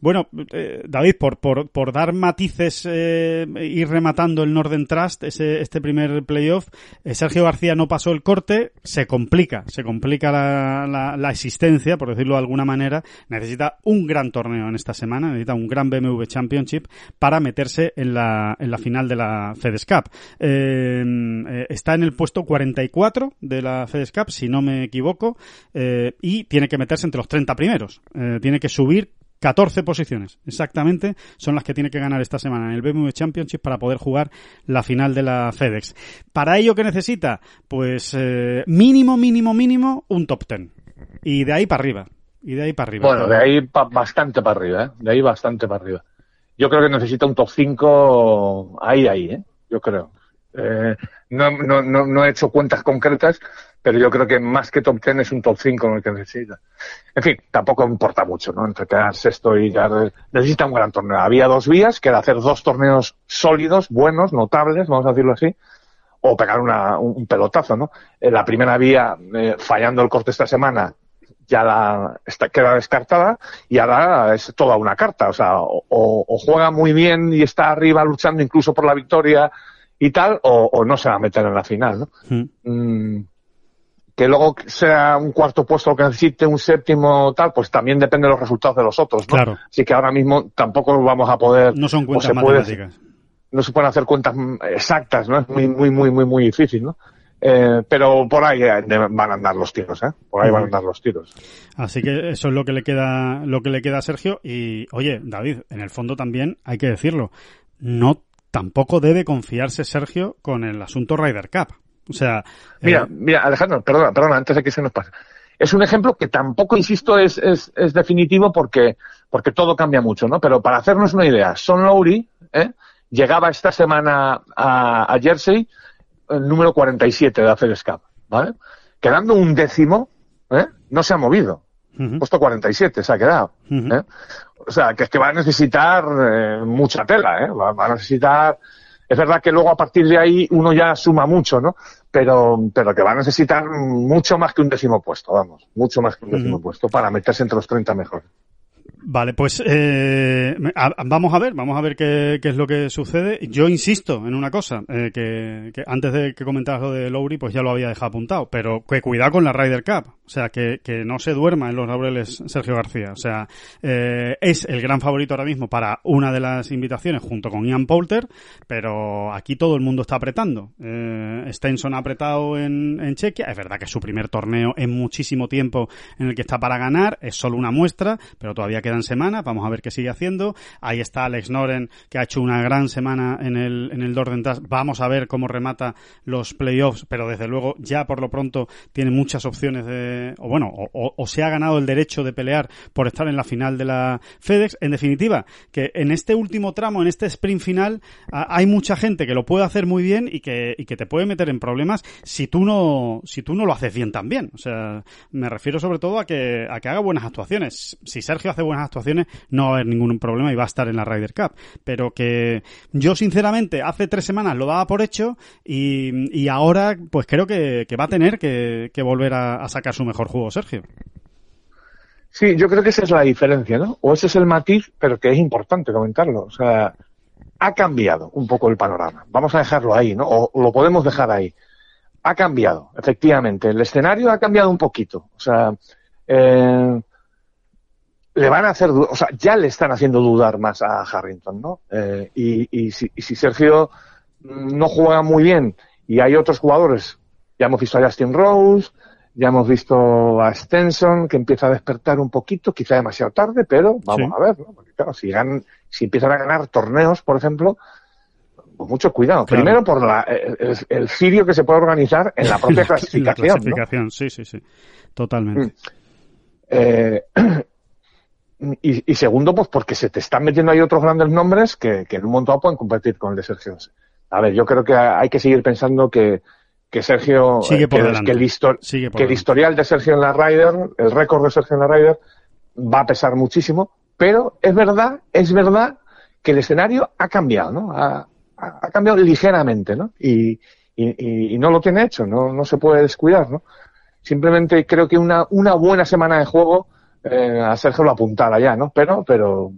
bueno, eh, David, por, por, por dar matices, eh, ir rematando el Northern Trust, ese, este primer playoff, eh, Sergio García no pasó el corte, se complica, se complica la, la, existencia, por decirlo de alguna manera, necesita un gran torneo en esta semana, necesita un gran BMW Championship para meterse en la, en la final de la FedEx Cup. Eh, eh, está en el puesto 44 de la FedEx Cup, si no me equivoco, y tiene que meterse en entre los 30 primeros. Eh, tiene que subir 14 posiciones, exactamente, son las que tiene que ganar esta semana en el BMW Championship para poder jugar la final de la FedEx. Para ello, ¿qué necesita? Pues eh, mínimo, mínimo, mínimo, un top 10. Y de ahí para arriba. Y de ahí para arriba. Bueno, de ahí pa bastante para arriba, ¿eh? De ahí bastante para arriba. Yo creo que necesita un top 5 ahí, ahí, ¿eh? Yo creo. Eh, no, no, no, no he hecho cuentas concretas, pero yo creo que más que top 10 es un top 5 en el que necesita. En fin, tampoco importa mucho, ¿no? Entre quedar sexto y ya necesita un gran torneo. Había dos vías, que era hacer dos torneos sólidos, buenos, notables, vamos a decirlo así, o pegar una, un pelotazo, ¿no? En la primera vía, eh, fallando el corte esta semana, ya la está, queda descartada y ahora es toda una carta. O sea, o, o juega muy bien y está arriba luchando incluso por la victoria y tal, o, o no se va a meter en la final, ¿no? Mm. Mm, que luego sea un cuarto puesto lo que necesite, un séptimo tal, pues también depende de los resultados de los otros, ¿no? Claro. Así que ahora mismo tampoco vamos a poder... No son cuentas matemáticas. Puede, no se pueden hacer cuentas exactas, ¿no? Es muy, muy, muy, muy, muy difícil, ¿no? Eh, pero por ahí van a andar los tiros, ¿eh? Por ahí van a andar los tiros. Así que eso es lo que le queda, lo que le queda a Sergio. Y, oye, David, en el fondo también hay que decirlo. No, tampoco debe confiarse Sergio con el asunto Ryder Cup. O sea. Mira, eh... mira, Alejandro, perdona, perdona, antes de que se nos pase. Es un ejemplo que tampoco, insisto, es, es, es definitivo porque, porque todo cambia mucho, ¿no? Pero para hacernos una idea, Son Lowry, ¿eh? llegaba esta semana a, a Jersey, el número 47 de Cup, ¿vale? Quedando un décimo, ¿eh? No se ha movido. Uh -huh. Puesto 47 se ha quedado. Uh -huh. ¿eh? O sea, que es que va a necesitar eh, mucha tela, ¿eh? Va, va, a necesitar es verdad que luego a partir de ahí uno ya suma mucho, ¿no? Pero, pero que va a necesitar mucho más que un décimo puesto, vamos, mucho más que un décimo uh -huh. puesto para meterse entre los 30 mejores. Vale, pues eh, vamos a ver, vamos a ver qué, qué, es lo que sucede. Yo insisto en una cosa, eh, que, que, antes de que comentaras lo de Lowry, pues ya lo había dejado apuntado, pero que cuidado con la Ryder Cup, o sea, que, que no se duerma en los laureles Sergio García, o sea, eh, es el gran favorito ahora mismo para una de las invitaciones junto con Ian Poulter, pero aquí todo el mundo está apretando. Eh, Stenson ha apretado en, en Chequia, es verdad que es su primer torneo en muchísimo tiempo en el que está para ganar, es solo una muestra, pero todavía queda quedan semanas, vamos a ver qué sigue haciendo. Ahí está Alex Noren, que ha hecho una gran semana en el, en el Dorden. Vamos a ver cómo remata los playoffs, pero desde luego ya por lo pronto tiene muchas opciones de, o bueno, o, se ha ganado el derecho de pelear por estar en la final de la FedEx. En definitiva, que en este último tramo, en este sprint final, hay mucha gente que lo puede hacer muy bien y que, y que te puede meter en problemas si tú no, si tú no lo haces bien también. O sea, me refiero sobre todo a que, a que haga buenas actuaciones. Si Sergio hace buenas actuaciones no va a haber ningún problema y va a estar en la Ryder Cup. Pero que yo sinceramente hace tres semanas lo daba por hecho y, y ahora pues creo que, que va a tener que, volver a, a, sacar su mejor juego, Sergio. Sí, yo creo que esa es la diferencia, ¿no? O ese es el matiz, pero que es importante comentarlo. O sea, ha cambiado un poco el panorama. Vamos a dejarlo ahí, ¿no? O lo podemos dejar ahí. Ha cambiado, efectivamente. El escenario ha cambiado un poquito. O sea, eh, le van a hacer, o sea, ya le están haciendo dudar más a Harrington, ¿no? Eh, y, y, si, y, si, Sergio no juega muy bien y hay otros jugadores, ya hemos visto a Justin Rose, ya hemos visto a Stenson que empieza a despertar un poquito, quizá demasiado tarde, pero vamos sí. a ver, ¿no? Porque claro, si, ganan, si empiezan a ganar torneos, por ejemplo, pues mucho cuidado. Claro. Primero por la, el, el, cirio que se puede organizar en la propia clasificación. la clasificación, ¿no? sí, sí, sí. Totalmente. Mm. Eh, y, y, segundo, pues porque se te están metiendo ahí otros grandes nombres que, que en un montón pueden competir con el de Sergio. A ver, yo creo que hay que seguir pensando que, que Sergio, Sigue por que, que, el, histor que el, historial de Sergio en la Ryder, el récord de Sergio en la Ryder, va a pesar muchísimo, pero es verdad, es verdad que el escenario ha cambiado, ¿no? Ha, ha cambiado ligeramente, ¿no? Y, y, y, no lo tiene hecho, no, no se puede descuidar, ¿no? Simplemente creo que una, una buena semana de juego eh, a Sergio lo apuntara ya, ¿no? Pero, pero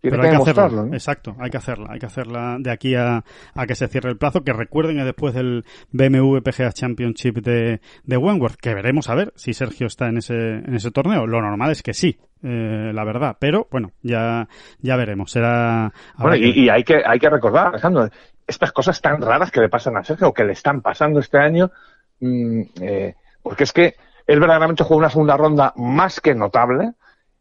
pero hay que hacerla, exacto, hay que hacerla, hay que hacerla de aquí a, a, que se cierre el plazo, que recuerden que después del BMW PGA Championship de, de Wentworth, que veremos a ver si Sergio está en ese, en ese torneo. Lo normal es que sí, eh, la verdad, pero bueno, ya, ya veremos. Será. Bueno, y, y, hay que, hay que recordar, Alejandro, estas cosas tan raras que le pasan a Sergio, o que le están pasando este año, mmm, eh, porque es que él verdaderamente juega una segunda ronda más que notable,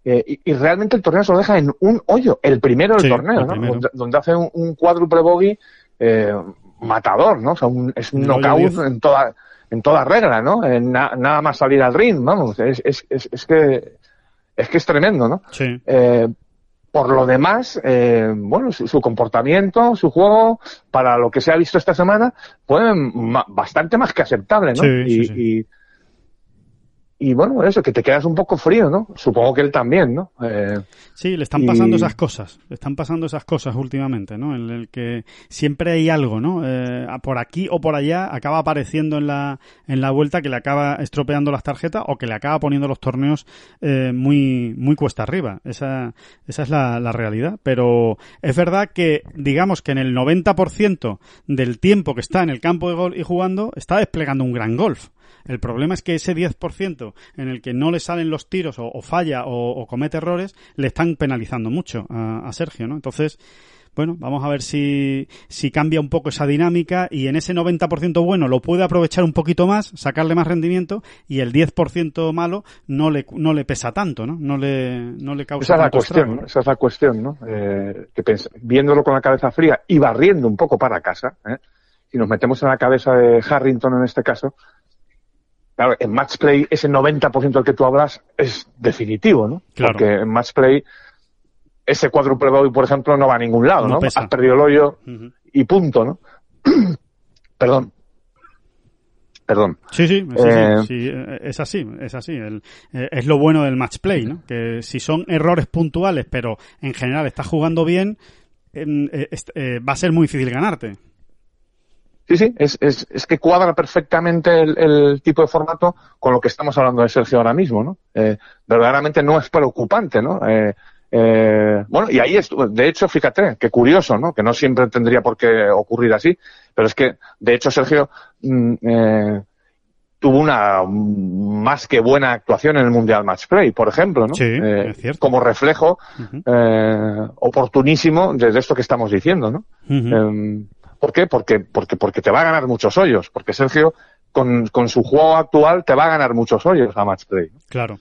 eh, y, y, realmente el torneo se lo deja en un hoyo, el primero del Sí, torneo, ¿no? primero. Donde, donde hace un, un cuádruple bogey eh, matador, ¿no? O sea, un- es un El knockout 10. en toda, en toda regla, ¿no? Na- nada más salir al ring, vamos, es, es, es, es que es que es tremendo, ¿no? Sí. Eh, por lo demás, eh, bueno, su, su comportamiento, su juego, para lo que se ha visto esta semana, fue bastante más que aceptable, ¿no? Sí, y, y- y, bueno, eso, que te quedas un poco frío, ¿no? Supongo que él también, ¿no? Eh, Sí, le están pasando Y- esas cosas, le están pasando esas cosas últimamente, ¿no? En el que siempre hay algo, ¿no? Eh, por aquí o por allá acaba apareciendo en la, en la vuelta que le acaba estropeando las tarjetas o que le acaba poniendo los torneos eh, muy, muy cuesta arriba. Esa, esa es la, la realidad. Pero es verdad que, digamos que en el 90% del tiempo que está en el campo de golf y jugando, está desplegando un gran golf. El problema es que ese 10% en el que no le salen los tiros o, o falla o, o comete errores, le están penalizando mucho a, a Sergio, ¿no? Entonces, bueno, vamos a ver si, si cambia un poco esa dinámica y en ese 90% bueno lo puede aprovechar un poquito más, sacarle más rendimiento y el 10% malo no le, no le pesa tanto, ¿no? No le, no le causa esa es la cuestión. Esa es la cuestión, ¿no? Eh, que viéndolo con la cabeza fría y barriendo un poco para casa, ¿eh? si nos metemos en la cabeza de Harrington en este caso, claro, en match play ese 90% del que tú hablas es definitivo, ¿no? Claro. Porque en match play ese cuádruple bogey, por ejemplo, no va a ningún lado, No. Has perdido el hoyo y punto, ¿no? Perdón. Perdón. Sí, sí, sí, Eh, sí, sí, eh, es así, es así. El- eh, es lo bueno del match play, ¿no? Que si son errores puntuales, pero en general estás jugando bien, en- eh, eh, va a ser muy difícil ganarte. Sí, sí, es, es, es que cuadra perfectamente el, el tipo de formato con lo que estamos hablando de Sergio ahora mismo, ¿no? Eh, verdaderamente no es preocupante, ¿no? Eh, eh, bueno, y ahí es, de hecho, fíjate, qué curioso, ¿no? Que no siempre tendría por qué ocurrir así, pero es que, de hecho, Sergio mm, eh, tuvo una más que buena actuación en el Mundial Match Play, por ejemplo, ¿no? Sí, Eh, es cierto. Como reflejo eh, oportunísimo de, esto que estamos diciendo, ¿no? ¿Por qué? Porque, porque, porque te va a ganar muchos hoyos. Porque Sergio, con, con su juego actual, te va a ganar muchos hoyos a match play. Claro.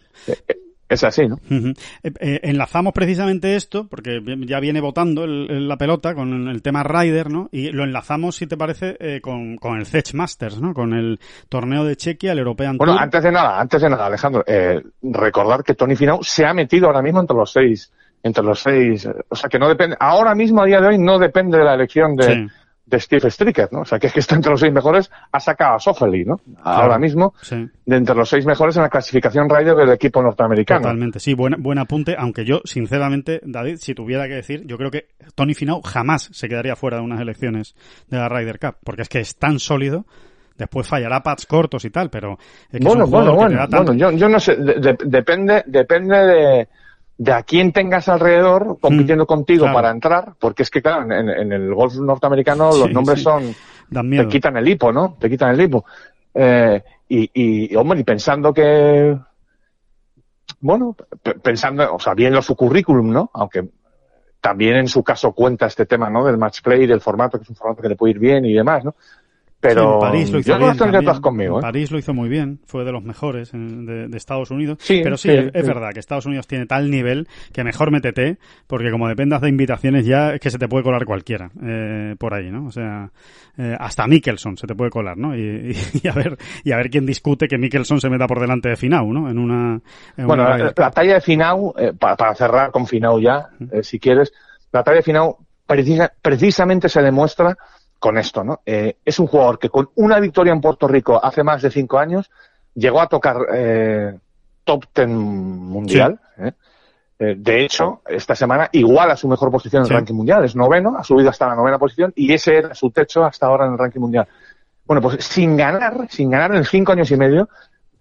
Es así, ¿no? Eh, eh, enlazamos precisamente esto, porque ya viene votando el- el- la pelota con el tema Ryder, ¿no? Y lo enlazamos, si te parece, eh, con, con el Zech Masters, ¿no? Con el torneo de Chequia, el European Bueno, Tour. antes de nada, antes de nada, Alejandro, eh, recordar que Tony Finau se ha metido ahora mismo entre los seis, entre los seis, eh, o sea que no depende, ahora mismo, a día de hoy, no depende de la elección de, Sí. De Steve Stricker, ¿no? O sea que es que está entre los seis mejores, ha sacado a Soffeli, ¿no? Ahora mismo, Sí. de entre los seis mejores en la clasificación Ryder del equipo norteamericano. Totalmente, sí, buen, buen apunte, aunque yo, sinceramente, David, si tuviera que decir, yo creo que Tony Finau jamás se quedaría fuera de unas elecciones de la Ryder Cup, porque es que es tan sólido, después fallará pads cortos y tal, pero es que bueno, es un jugador bueno, bueno, bueno, yo, yo no sé, de- de- depende, depende de, de a quién tengas alrededor compitiendo contigo Mm, claro. para entrar, porque es que claro, en, en el golf norteamericano Sí, los nombres sí. son, dan miedo. te quitan el hipo, ¿no? Te quitan el hipo. Eh, y, y, hombre, y pensando que, bueno, pensando, o sea, viendo su currículum, ¿no? Aunque también en su caso cuenta este tema, ¿no? Del match play, del formato, que es un formato que le puede ir bien y demás, ¿no? Pero Sí, en París lo hizo yo no bien las tendría también. todas conmigo, En ¿eh? París lo hizo muy bien, fue de los mejores en- de, de Estados Unidos. Sí, pero sí, sí, es, verdad que Estados Unidos tiene tal nivel que mejor métete, porque como dependas de invitaciones ya es que se te puede colar cualquiera eh, por ahí, ¿no? O sea, eh, hasta Mickelson se te puede colar, ¿no? Y, y- y a ver y a ver quién discute que Mickelson se meta por delante de Finau, ¿no? En una, en Bueno, una la, Ryder la talla de Finau, eh, para, para cerrar con Finau ya, eh, si quieres, la talla de Finau precisa- precisamente se demuestra con esto, ¿no? Eh, es un jugador que con una victoria en Puerto Rico hace más de cinco años llegó a tocar eh, top ten mundial, ¿eh? Eh, de hecho, esta semana iguala su mejor posición en Sí. el ranking mundial, es noveno, ha subido hasta la novena posición y ese era su techo hasta ahora en el ranking mundial. Bueno, pues sin ganar, sin ganar en cinco años y medio,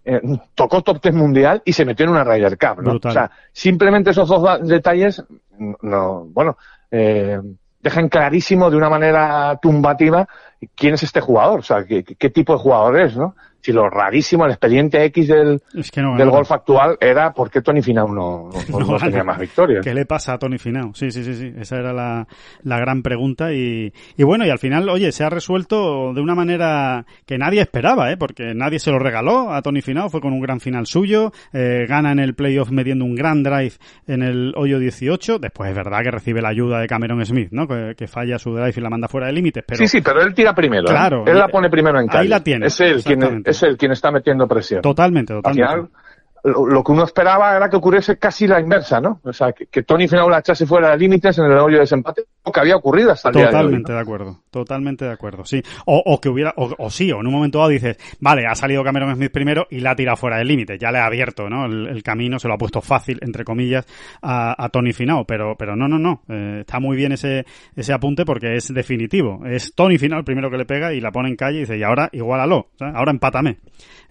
eh, tocó top 10 mundial y se metió en una Ryder Cup, ¿no? O sea, simplemente esos dos detalles, no, bueno, eh, dejan clarísimo de una manera tumbativa quién es este jugador, o sea, qué, qué tipo de jugador es, ¿no? Si lo rarísimo, el expediente X del, Es que no del golf actual era por qué Tony Finau no, tenía más victorias. ¿Qué le pasa a Tony Finau? Sí, sí, sí, sí. Esa era la, la gran pregunta y, y bueno, y al final, oye, se ha resuelto de una manera que nadie esperaba, ¿eh? Porque nadie se lo regaló a Tony Finau, fue con un gran final suyo, eh, gana en el playoff metiendo un gran drive en el hoyo 18, después es verdad que recibe la ayuda de Cameron Smith, ¿no? Que, que falla su drive y la manda fuera de límites, pero... sí, sí, pero él tira primero. ¿eh? Claro. Él la pone primero en Ahí calle. la tiene, Es él, quien. Es él quien está metiendo presión. Totalmente, Al totalmente. final, lo, que uno esperaba era que ocurriese casi la inversa, ¿no? O sea, que, que Tony Finau la echase fuera de límites en el hoyo de desempate, lo que había ocurrido hasta el día de hoy. Totalmente ¿no? de acuerdo, totalmente de acuerdo, sí. O, o que hubiera, o, o sí, o en un momento dado dices, vale, ha salido Cameron Smith primero y la ha tirado fuera del límite, ya le ha abierto, ¿no? El, camino, se lo ha puesto fácil, entre comillas, a, a Tony Finau, pero, pero no, no, no, eh, está muy bien ese, ese apunte porque es definitivo. Es Tony Finau el primero que le pega y la pone en calle y dice, y ahora igualalo, ¿sabes? ahora empátame.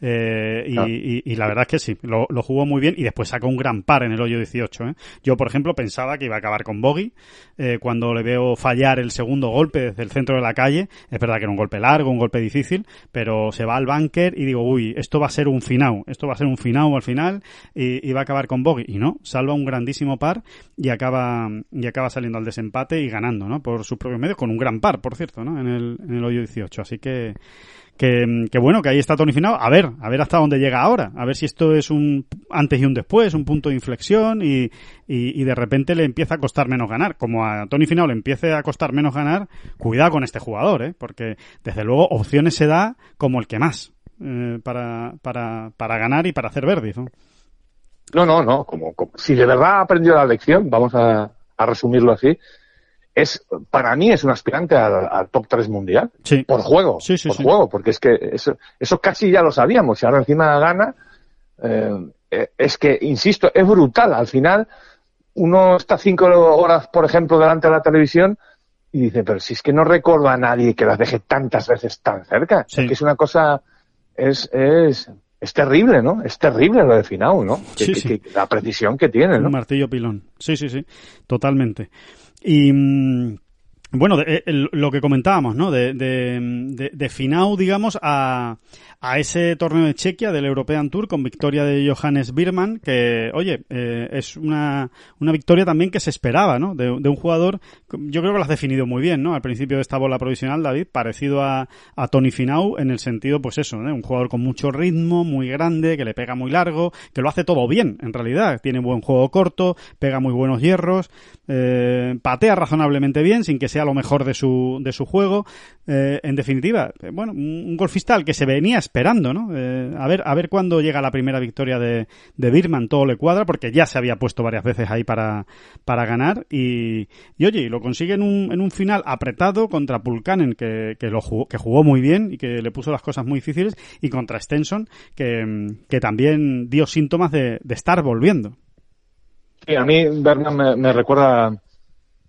Eh, y, Claro. y- y la verdad es que sí, lo, lo jugó muy bien y después sacó un gran par en el hoyo 18. ¿eh? Yo, por ejemplo, pensaba que iba a acabar con Bogey eh, cuando le veo fallar el segundo golpe desde el centro de la calle. Es verdad que era un golpe largo, un golpe difícil, pero se va al bunker y digo, uy, esto va a ser un finau, esto va a ser un finau al final y, y va a acabar con Bogey. Y no, salva un grandísimo par y acaba, y acaba saliendo al desempate y ganando, ¿no? Por sus propios medios, con un gran par, por cierto, ¿no? En el, en el hoyo 18. Así que, que, bueno, que ahí está Tony Finau. A ver, a ver hasta dónde llega ahora. A ver si esto es un antes y un después, un punto de inflexión y, y, de repente le empieza a costar menos ganar. Como a Tony Finau le empiece a costar menos ganar, cuidado con este jugador, ¿eh? Porque desde luego opciones se da como el que más. eh, para, para, para ganar y para hacer verdes, ¿no? No, no. Como, si de verdad ha aprendido la lección, vamos a, a resumirlo así, es para mí es un aspirante al, al top 3 mundial. Sí. Por juego. Sí, sí, por juego, porque es que eso, eso casi ya lo sabíamos. Y ahora encima gana. eh, eh, es que, insisto, es brutal. Al final, uno está cinco horas, por ejemplo, delante de la televisión y dice, pero si es que no recuerdo a nadie que las deje tantas veces tan cerca. Sí. Es que es una cosa, es, es, es terrible, ¿no? Es terrible lo de Finau, ¿no? Sí, que- sí. que la precisión que tiene, ¿no? Un martillo pilón. Sí, sí, sí. Totalmente. Y mm, bueno, de- el- lo que comentábamos, ¿no? De, de, de, de Finau, digamos, a, a ese torneo de Chequia del European Tour con victoria de Johannes Birman, que, oye, eh, es una, una victoria también que se esperaba, ¿no? De, un jugador, yo creo que lo has definido muy bien, ¿no? Al principio de esta bola provisional, David, parecido a, a Tony Finau en el sentido, pues eso, ¿no? Un jugador con mucho ritmo, muy grande, que le pega muy largo, que lo hace todo bien, en realidad. Tiene buen juego corto, pega muy buenos hierros, eh, patea razonablemente bien, sin que sea lo mejor de su, de su juego. Eh, en definitiva, eh, bueno, un, un golfista al que se venía esperando, ¿no? Eh, a ver, a ver cuándo llega la primera victoria de, de Birman, todo le cuadra, porque ya se había puesto varias veces ahí para, para ganar y, y oye, y lo consigue en un, en un final apretado contra Pulkanen, que, que lo jugó, que jugó muy bien y que le puso las cosas muy difíciles, y contra Stenson, que, que también dio síntomas de, de estar volviendo. Sí, a mí Berman me, me recuerda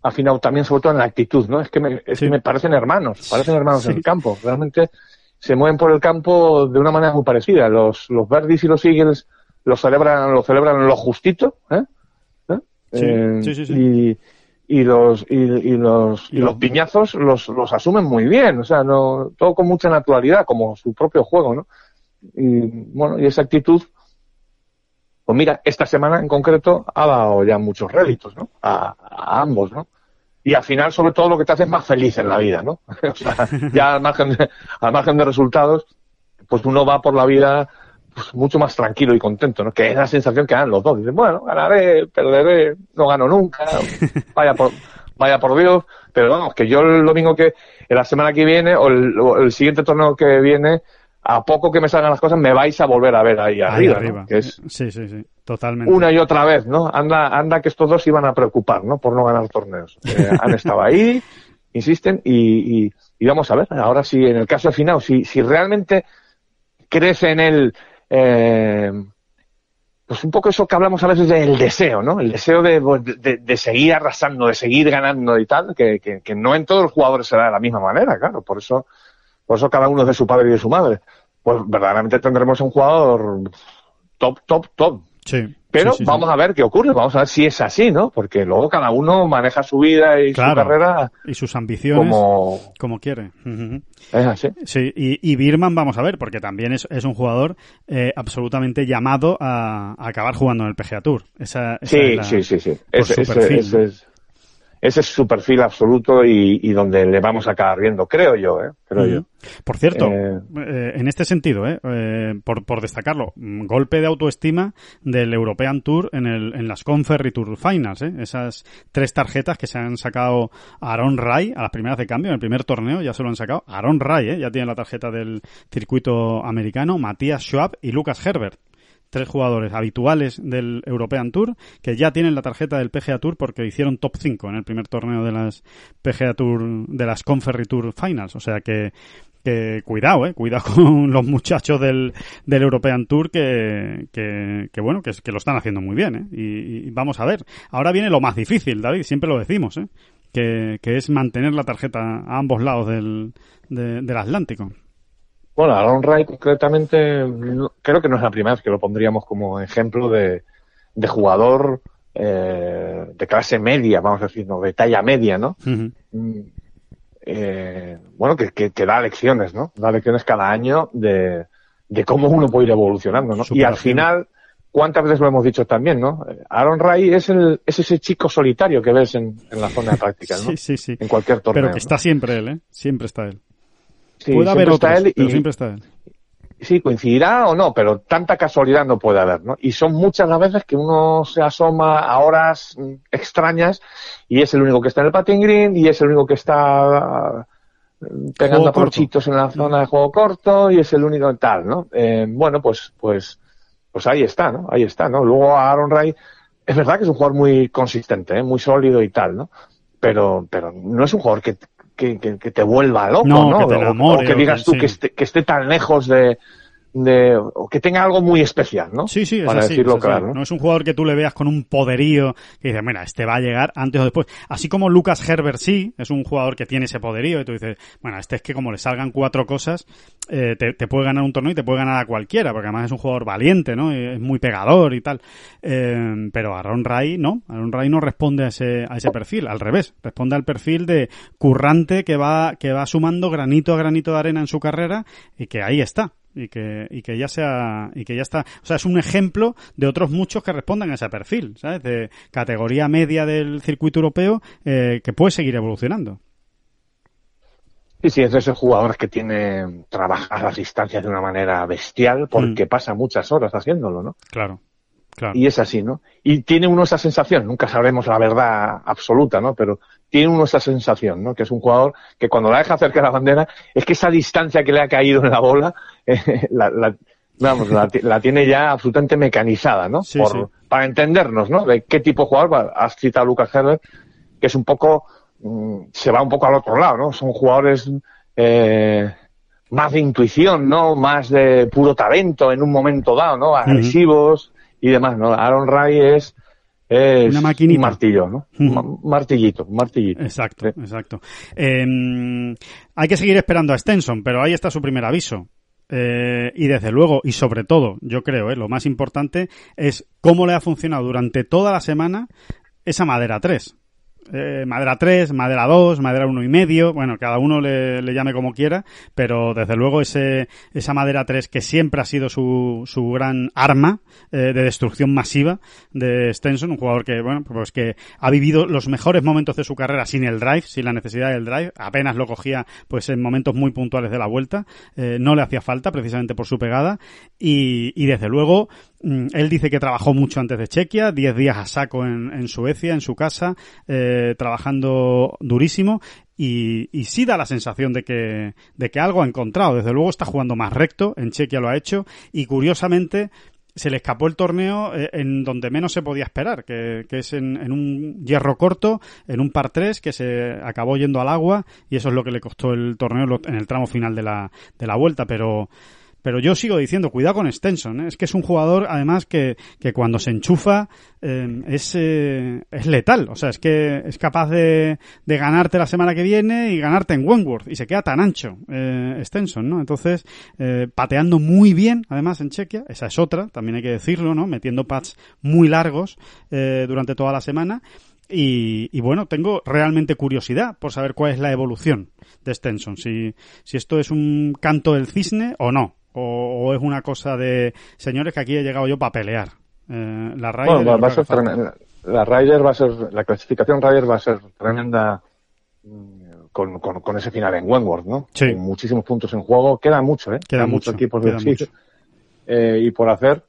a Finau también, sobre todo en la actitud, ¿no? Es que me, es Sí. que me parecen hermanos, parecen hermanos Sí. en el campo. Realmente se mueven por el campo de una manera muy parecida. Los, los Verdis y los Eagles lo celebran, lo celebran lo justito, ¿eh? ¿Eh? Sí, Eh, sí, sí, sí. Y, y los, y, y los, y Y los los- piñazos los, los asumen muy bien, o sea, no, todo con mucha naturalidad, como su propio juego, ¿no? Y bueno, y esa actitud, pues mira, esta semana en concreto ha dado ya muchos réditos, ¿no? A, a ambos, ¿no? Y al final, sobre todo, lo que te hace es más feliz en la vida, ¿no? o sea, ya al margen de, al margen de resultados, pues uno va por la vida pues, mucho más tranquilo y contento, ¿no? Que es la sensación que dan los dos. Dicen, bueno, ganaré, perderé, no gano nunca, vaya por, vaya por Dios. Pero vamos, que yo el domingo que, la semana que viene, o el, o el siguiente torneo que viene, a poco que me salgan las cosas, me vais a volver a ver ahí Ahí arriba, ¿no? arriba. Que es Sí, sí, sí. Totalmente. una y otra vez, ¿no? Anda, anda que estos dos iban a preocupar, ¿no? Por no ganar torneos. Eh, han estado ahí, insisten, y, y, y vamos a ver, ahora sí, en el caso de Finau, si, si realmente crece en él, eh, pues un poco eso que hablamos a veces del deseo, ¿no? El deseo de, de, de seguir arrasando, de seguir ganando y tal, que, que, que, no en todos los jugadores será de la misma manera, claro. Por eso, por eso cada uno es de su padre y de su madre. Pues verdaderamente tendremos un jugador top, top, top. Sí. Pero sí, sí, vamos a ver qué ocurre, vamos a ver si es así, ¿no? Porque luego cada uno maneja su vida y Claro. su carrera Y sus ambiciones como como quiere. Es así. Sí, y, y Birman vamos a ver, porque también es, es un jugador eh, absolutamente llamado a, a acabar jugando en el PGA Tour. Esa, esa Sí, es la- sí, sí, sí. por Ese, ese- es, ese es su perfil absoluto y, y donde le vamos a acabar viendo, creo yo, ¿eh? Creo yo. Por cierto, Eh, eh, en este sentido, eh, eh, por, por destacarlo, mm, golpe de autoestima del European Tour en, el, en las Conferry Tour Finals. eh. Esas tres tarjetas que se han sacado a Aaron Ray a las primeras de cambio, en el primer torneo ya se lo han sacado. Aaron Ray eh, ya tiene la tarjeta del circuito americano, Matías Schwab y Lucas Herbert. Tres jugadores habituales del European Tour que ya tienen la tarjeta del PGA Tour porque hicieron top 5 en el primer torneo de las PGA Tour, de las Conferry Tour Finals. O sea que, que cuidado, eh, cuidado con los muchachos del, del European Tour que, que, que bueno, que, lo están haciendo muy bien, eh. Y, y vamos a ver. Ahora viene lo más difícil, David, siempre lo decimos, eh. Que, que es mantener la tarjeta a ambos lados del, de- del Atlántico. Bueno, Aaron Ray concretamente no- creo que no es la primera vez que lo pondríamos como ejemplo de, de jugador eh, de clase media, vamos a decir, no, de talla media, ¿no? Mm, eh, bueno, que, que, que da lecciones, ¿no? Da lecciones cada año de, de cómo uno puede ir evolucionando, ¿no? Y al final, ¿cuántas veces lo hemos dicho también, no? Eh, Aaron Ray es, el, es ese chico solitario que ves en, en la zona de práctica, ¿no? Sí, sí, sí. En cualquier torneo. Pero que ¿no? está siempre él, ¿eh? Siempre está él. Sí, Puede haber está él pero y- siempre está él. Sí, coincidirá o no, pero tanta casualidad no puede haber, ¿no? Y son muchas las veces que uno se asoma a horas extrañas y es el único que está en el patin green y es el único que está mm, pegando Juego aprochitos en la zona de juego corto y es el único tal, ¿no? Eh, bueno, pues, pues, pues ahí está, ¿no? Ahí está, ¿no? Luego Aaron Ray, es verdad que es un jugador muy consistente, ¿eh? muy sólido y tal, ¿no? Pero, pero no es un jugador que, que, que, que te vuelva loco, No, ¿no? que te O- enamore, o, que digas tú sí. que, esté, que esté tan lejos de, de, o que tenga algo muy especial, ¿no? Sí, sí, es Para así, decirlo es así. claro, ¿no? No es un jugador que tú le veas con un poderío que dices, mira, este va a llegar antes o después. Así como Lucas Herbert sí, es un jugador que tiene ese poderío y tú dices, bueno, este es que como le salgan cuatro cosas, eh, te, te puede ganar un torneo y te puede ganar a cualquiera, porque además es un jugador valiente, ¿no? Es muy pegador y tal. Eh, pero Aaron Ray no, Aaron Ray no responde a ese, a ese perfil, al revés, responde al perfil de currante que va, que va sumando granito a granito de arena en su carrera y que ahí está y que, y que ya sea, y que ya está, o sea, es un ejemplo de otros muchos que respondan a ese perfil, ¿sabes? De categoría media del circuito europeo, eh, que puede seguir evolucionando. Sí, sí, es de esos jugadores que tiene trabajar las distancias de una manera bestial porque Mm. pasa muchas horas haciéndolo, ¿no? Claro, claro. Y es así, ¿no? Y tiene uno esa sensación, nunca sabremos la verdad absoluta, ¿no? Pero tiene uno esa sensación, ¿no? Que es un jugador que cuando la deja cerca de la bandera, es que esa distancia que le ha caído en la bola, eh, la, la- vamos, la, la tiene ya absolutamente mecanizada, ¿no? Sí, Por- sí. Para entendernos, ¿no? De qué tipo de jugador, has citado a Lucas Herbert, que es un poco, mm, se va un poco al otro lado, ¿no? Son jugadores, eh, más de intuición, ¿no? Más de puro talento en un momento dado, ¿no? Agresivos y demás, ¿no? Aaron Ray es, es Una maquinita. un martillo, ¿no? Un martillito, un martillito. Exacto, Sí. exacto. Eh, hay que seguir esperando a Stenson, pero ahí está su primer aviso. Eh, y desde luego, y sobre todo, yo creo, eh, lo más importante es cómo le ha funcionado durante toda la semana esa madera 3. Eh, madera 3, madera 2, madera uno y medio, bueno, cada uno le, llame como quiera, pero desde luego ese, esa madera 3 que siempre ha sido su, su gran arma eh, de destrucción masiva de Stenson, un jugador que, bueno, pues que ha vivido los mejores momentos de su carrera sin el drive, sin la necesidad del drive, apenas lo cogía pues en momentos muy puntuales de la vuelta, eh, no le hacía falta precisamente por su pegada y, y desde luego él dice que trabajó mucho antes de Chequia, 10 días a saco en, en Suecia, en su casa, eh, trabajando durísimo y, y sí da la sensación de que, de que algo ha encontrado. Desde luego está jugando más recto, en Chequia lo ha hecho y curiosamente se le escapó el torneo eh, en donde menos se podía esperar, que, que es en, en un hierro corto, en un par 3 que se acabó yendo al agua y eso es lo que le costó el torneo en el tramo final de la, de la vuelta, pero pero yo sigo diciendo, cuidado con Stenson, ¿eh? es que es un jugador, además, que, que cuando se enchufa eh, es, eh, es letal, o sea, es que es capaz de, de ganarte la semana que viene y ganarte en Wentworth, y se queda tan ancho eh, Stenson, ¿no? Entonces, eh, pateando muy bien, además, en Chequia, esa es otra, también hay que decirlo, ¿no? Metiendo pads muy largos eh, durante toda la semana, y, y, bueno, tengo realmente curiosidad por saber cuál es la evolución de Stenson, si, si esto es un canto del cisne o no, o, o es una cosa de, señores, que aquí he llegado yo para pelear. Eh, la Ryder, bueno, va, va a ser tremenda. La Ryder va a ser, la clasificación Ryder va a ser tremenda mm, con, con, con ese final en Wentworth, ¿no? Sí. Con muchísimos puntos en juego. Queda mucho, ¿eh? Queda mucho, muchos equipos de mucho. eh, y por hacer.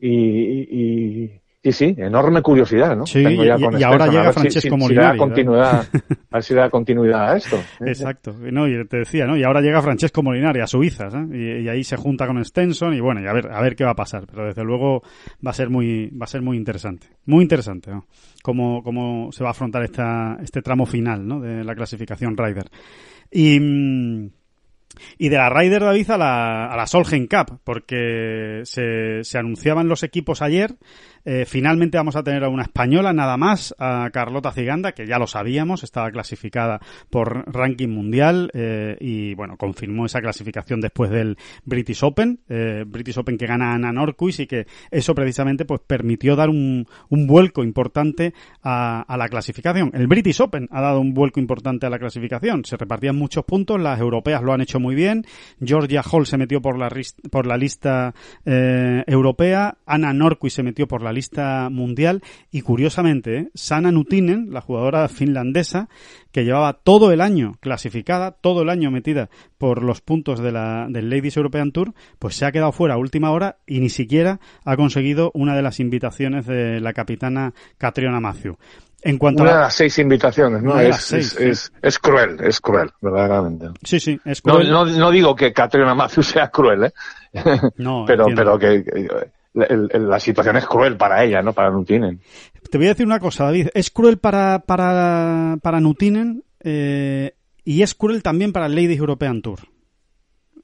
Y, y, y, y sí, enorme curiosidad, ¿no? Sí, Tengo ya y- con y ahora a llega si- Francesco si, Molinari, da ¿verdad? continuidad, a ver si da continuidad a esto. ¿eh? Exacto, no, y te decía, ¿no? Y ahora llega Francesco Molinari a Suiza, ¿eh? y, y ahí se junta con Stenson y bueno, y a ver, a ver qué va a pasar, pero desde luego va a ser muy, va a ser muy interesante, muy interesante, ¿no? Cómo, cómo se va a afrontar esta, este tramo final, ¿no? De la clasificación Ryder. Y, mm, y de la Ryder David a la, a la Solheim Cup, porque se, se anunciaban los equipos ayer. Eh, finalmente vamos a tener a una española nada más, a Carlota Ciganda, que ya lo sabíamos, estaba clasificada por ranking mundial eh, y bueno, confirmó esa clasificación después del British Open, eh, British Open que gana Ana Norquist y que eso precisamente pues permitió dar un, un vuelco importante a, la clasificación. El British Open ha dado un vuelco importante a la clasificación, se repartían muchos puntos, las europeas lo han hecho muy bien, Georgia Hall se metió por la, por la lista europea, Ana Norquist se metió por la lista mundial y curiosamente ¿eh? Sana Nutinen, la jugadora finlandesa que llevaba todo el año clasificada, todo el año metida por los puntos de la, del Ladies European Tour, pues se ha quedado fuera a última hora y ni siquiera ha conseguido una de las invitaciones de la capitana Catriona Matthew. En cuanto Una de a la... las seis invitaciones, ¿no? De Es, seis, es, sí. es, es cruel, es cruel, verdaderamente. Sí, sí, es No, cruel. no, no digo que Catriona Matthews sea cruel, ¿eh? No, pero, entiendo. pero que, que la situación es cruel para ella, ¿no? Para Nutinen. Te voy a decir una cosa, David. Es cruel para, para, para Nutinen eh, y es cruel también para el Ladies European Tour.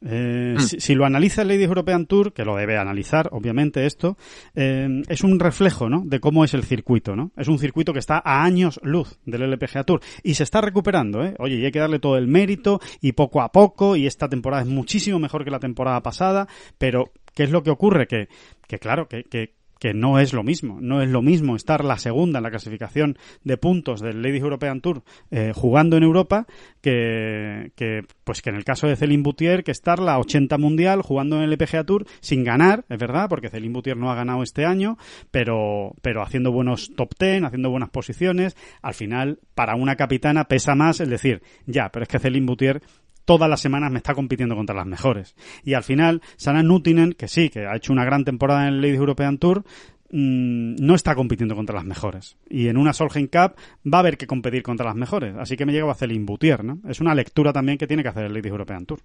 Eh, Mm. si, si lo analiza el Ladies European Tour, que lo debe analizar, obviamente, esto, eh, es un reflejo, ¿no? De cómo es el circuito, ¿no? Es un circuito que está a años luz del LPGA Tour y se está recuperando, ¿eh? Oye, y hay que darle todo el mérito y poco a poco y esta temporada es muchísimo mejor que la temporada pasada, pero ¿qué es lo que ocurre? Que, que claro, que, que, que no es lo mismo. No es lo mismo estar la segunda en la clasificación de puntos del Ladies European Tour eh, jugando en Europa que, que, pues que en el caso de Céline Boutier que estar la 80 mundial jugando en el LPGA Tour sin ganar, es verdad, porque Céline Boutier no ha ganado este año, pero, pero haciendo buenos top 10, haciendo buenas posiciones. Al final, para una capitana pesa más el decir, ya, pero es que Céline Boutier todas las semanas me está compitiendo contra las mejores. Y al final, Sana Nutinen, que sí, que ha hecho una gran temporada en el Ladies European Tour, mmm, no está compitiendo contra las mejores. Y en una Solheim Cup va a haber que competir contra las mejores. Así que me llega a hacer Boutier, ¿no? Es una lectura también que tiene que hacer el Ladies European Tour.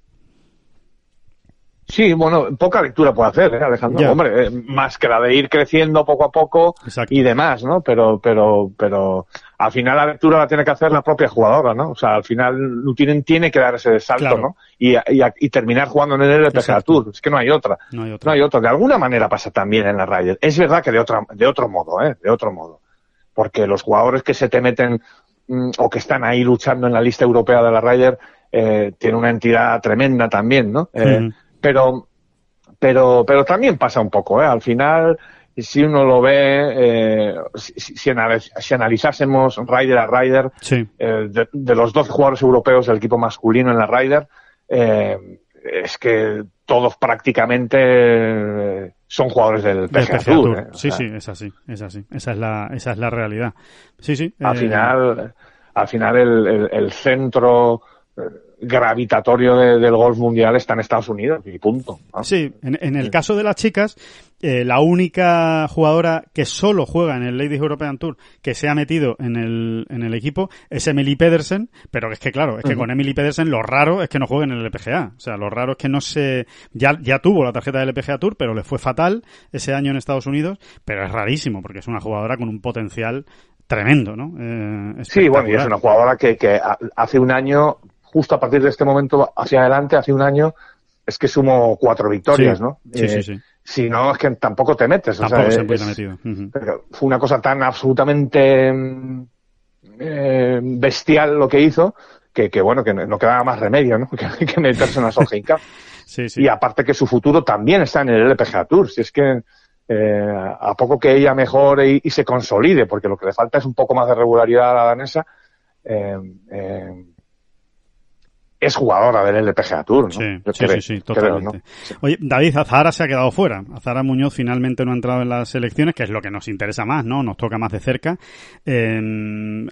Sí, bueno, poca lectura puede hacer, ¿eh, Alejandro? Hombre, eh, más que la de ir creciendo poco a poco Exacto. y demás, ¿no? Pero, pero, pero al final la lectura la tiene que hacer la propia jugadora, ¿no? O sea, al final Nutinen tiene que dar ese salto, Claro. ¿no? Y, y, y terminar jugando en el LPGA. Tour. Es que no hay otra. No hay otra. No hay otra. De alguna manera pasa también en la Ryder. Es verdad que de otra, de otro modo, ¿eh? De otro modo. Porque los jugadores que se te meten mm, o que están ahí luchando en la lista europea de la Ryder eh, tienen una entidad tremenda también, ¿no? Eh. Pero, pero, pero también pasa un poco, ¿eh? Al final, si uno lo ve, eh, si, si, analiz- si analizásemos Ryder a Ryder, Sí. eh, de, de los 12 jugadores europeos del equipo masculino en la Ryder, eh, es que todos prácticamente son jugadores del PGA Tour. Eh. Sí, sea, sí, es así, es así. Esa es la, esa es la realidad. Sí, sí. Al final, al final el, el- el centro gravitatorio de- del golf mundial está en Estados Unidos y punto. ¿no? Sí, en, en el caso de las chicas, eh, la única jugadora que solo juega en el Ladies European Tour que se ha metido en el, en el equipo es Emily Pedersen, pero es que claro, es que con Emily Pedersen lo raro es que no juegue en el LPGA. O sea, lo raro es que no se... Ya, ya tuvo la tarjeta del LPGA Tour, pero le fue fatal ese año en Estados Unidos, pero es rarísimo porque es una jugadora con un potencial tremendo, ¿no? Eh, Sí, bueno, y es una jugadora que, que ha- hace un año, justo a partir de este momento hacia adelante, hace un año, es que sumo cuatro victorias, Sí. ¿no? Sí, Eh, sí, sí. Si no, es que tampoco te metes. o sea, Tampoco se es- puede metido. Pero fue una cosa tan absolutamente eh, bestial lo que hizo que, que, bueno, que no no quedaba más remedio, ¿no? Que, que meterse en la Solheim Cup. Sí, sí. Y aparte que su futuro también está en el LPGA Tour. Si es que eh, a poco que ella mejore y, y se consolide, porque lo que le falta es un poco más de regularidad a la danesa, eh, eh, es jugadora del LPGA Tour, ¿no? Sí, Yo sí, creo- sí, sí, creo, totalmente. ¿no? Oye, David, Azahara se ha quedado fuera. Azahara Muñoz finalmente no ha entrado en las elecciones, que es lo que nos interesa más, ¿no? Nos toca más de cerca. Eh,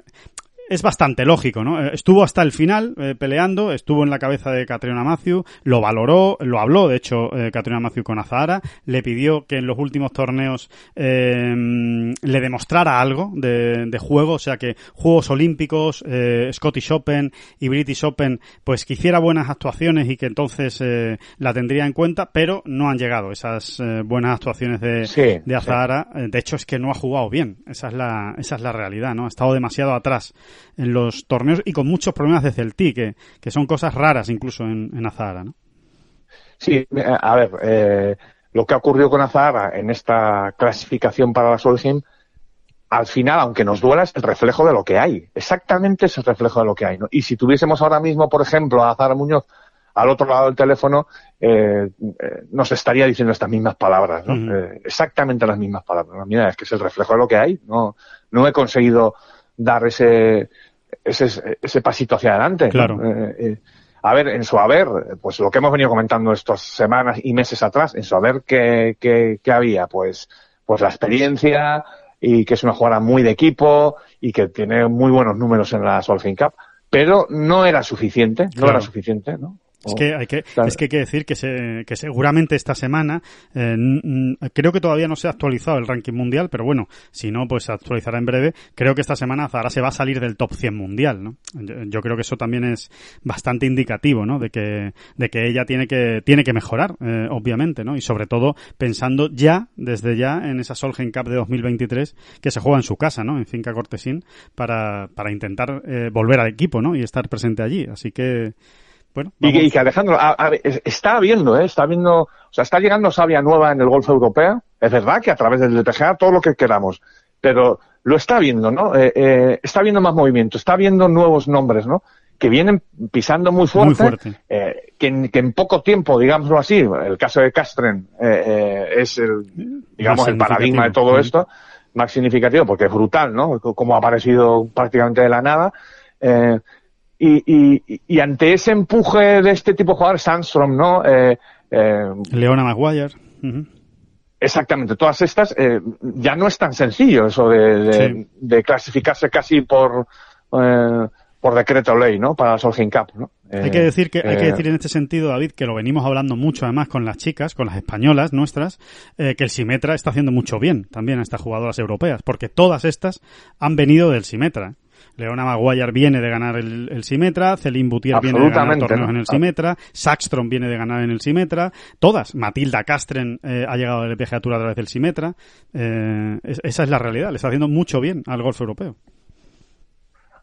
es bastante lógico, ¿no? Eh, Estuvo hasta el final eh, peleando, estuvo en la cabeza de Catriona Matthew, lo valoró, lo habló, de hecho, eh, Catriona Matthew con Azahara, le pidió que en los últimos torneos eh, le demostrara algo de, de juego, o sea que Juegos Olímpicos, eh, Scottish Open y British Open, pues que hiciera buenas actuaciones y que entonces eh, la tendría en cuenta, pero no han llegado esas buenas actuaciones de, Sí, de. Azahara. De hecho, es que no ha jugado bien. Esa es la, esa es la realidad, ¿no? Ha estado demasiado atrás en los torneos y con muchos problemas de Celti, que, que son cosas raras incluso en, en Azahara, ¿no? Sí, a ver, eh, lo que ha ocurrido con Azahara en esta clasificación para la Solheim, al final, aunque nos duela, es el reflejo de lo que hay. Exactamente es el reflejo de lo que hay. ¿no? Y si tuviésemos ahora mismo, por ejemplo, a Azahara Muñoz al otro lado del teléfono, eh, eh, nos estaría diciendo estas mismas palabras, ¿no? Eh, exactamente las mismas palabras. Mira, es que es el reflejo de lo que hay. No, no he conseguido dar ese, ese, ese pasito hacia adelante. ¿no? Claro. Eh, eh, a ver, en su haber, pues lo que hemos venido comentando estas semanas y meses atrás, en su haber, ¿qué, qué, qué había? Pues, pues la experiencia y que es una jugadora muy de equipo y que tiene muy buenos números en la Solheim Cup, pero no era suficiente, no Claro. era suficiente, ¿no? Es que hay que, Claro. es que hay que decir que, se, que seguramente esta semana, eh, creo que todavía no se ha actualizado el ranking mundial, pero bueno, si no, pues se actualizará en breve. Creo que esta semana Zahara se va a salir del top 100 mundial, ¿no? Yo, yo creo que eso también es bastante indicativo, ¿no? De que, de que ella tiene que, tiene que mejorar, eh, obviamente, ¿no? Y sobre todo pensando ya, desde ya, en esa Solheim Cup de 2023 que se juega en su casa, ¿no? En Finca Cortesín, para, para intentar eh, volver al equipo, ¿no? Y estar presente allí. Así que, bueno. Y que, vamos- y que Alejandro, a- a- es- está viendo, ¿eh? Está viendo, o sea, está llegando savia nueva en el golf europeo. Es verdad que a través del LPGA todo lo que queramos, pero lo está viendo, ¿no? Eh, eh, está viendo más movimiento, está viendo nuevos nombres, ¿no? Que vienen pisando muy fuerte, Muy fuerte. eh, que, en, que en poco tiempo, digámoslo así, el caso de Castren eh, es el, digamos, el paradigma de todo significativo. esto, más significativo, porque es brutal, ¿no? Como ha aparecido prácticamente de la nada. Eh, y, y, y ante ese empuje de este tipo de jugadores, Sandstrom, ¿no? Eh, eh, Leona Maguire. Exactamente, todas estas, eh, ya no es tan sencillo eso de, de, Sí. de clasificarse casi por, eh, por decreto ley, ¿no? Para la Solheim Cup, ¿no? Hay Eh, que decir que hay que eh, decir en este sentido, David, que lo venimos hablando mucho además con las chicas, con las españolas nuestras, eh, que el Simetra está haciendo mucho bien también a estas jugadoras europeas, porque todas estas han venido del Simetra. Leona Maguire viene de ganar el, el Simetra, Celine Boutier viene de ganar torneos en el Simetra, Sackstrom viene de ganar en el Simetra, todas. Matilda Castren eh, ha llegado al PGA Tour a través del Simetra. Eh, es- esa es la realidad, le está haciendo mucho bien al golf europeo.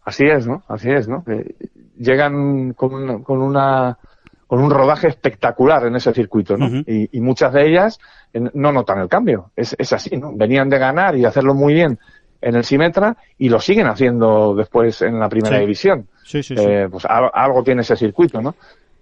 Así es, ¿no? Así es, ¿no? Que llegan con una, con una con un rodaje espectacular en ese circuito, ¿no? Y, y muchas de ellas no notan el cambio. Es, es así, ¿no? Venían de ganar y hacerlo muy bien en el Simetra y lo siguen haciendo después en la primera Sí. división. Sí, sí, sí. Eh, pues al- algo tiene ese circuito, ¿no?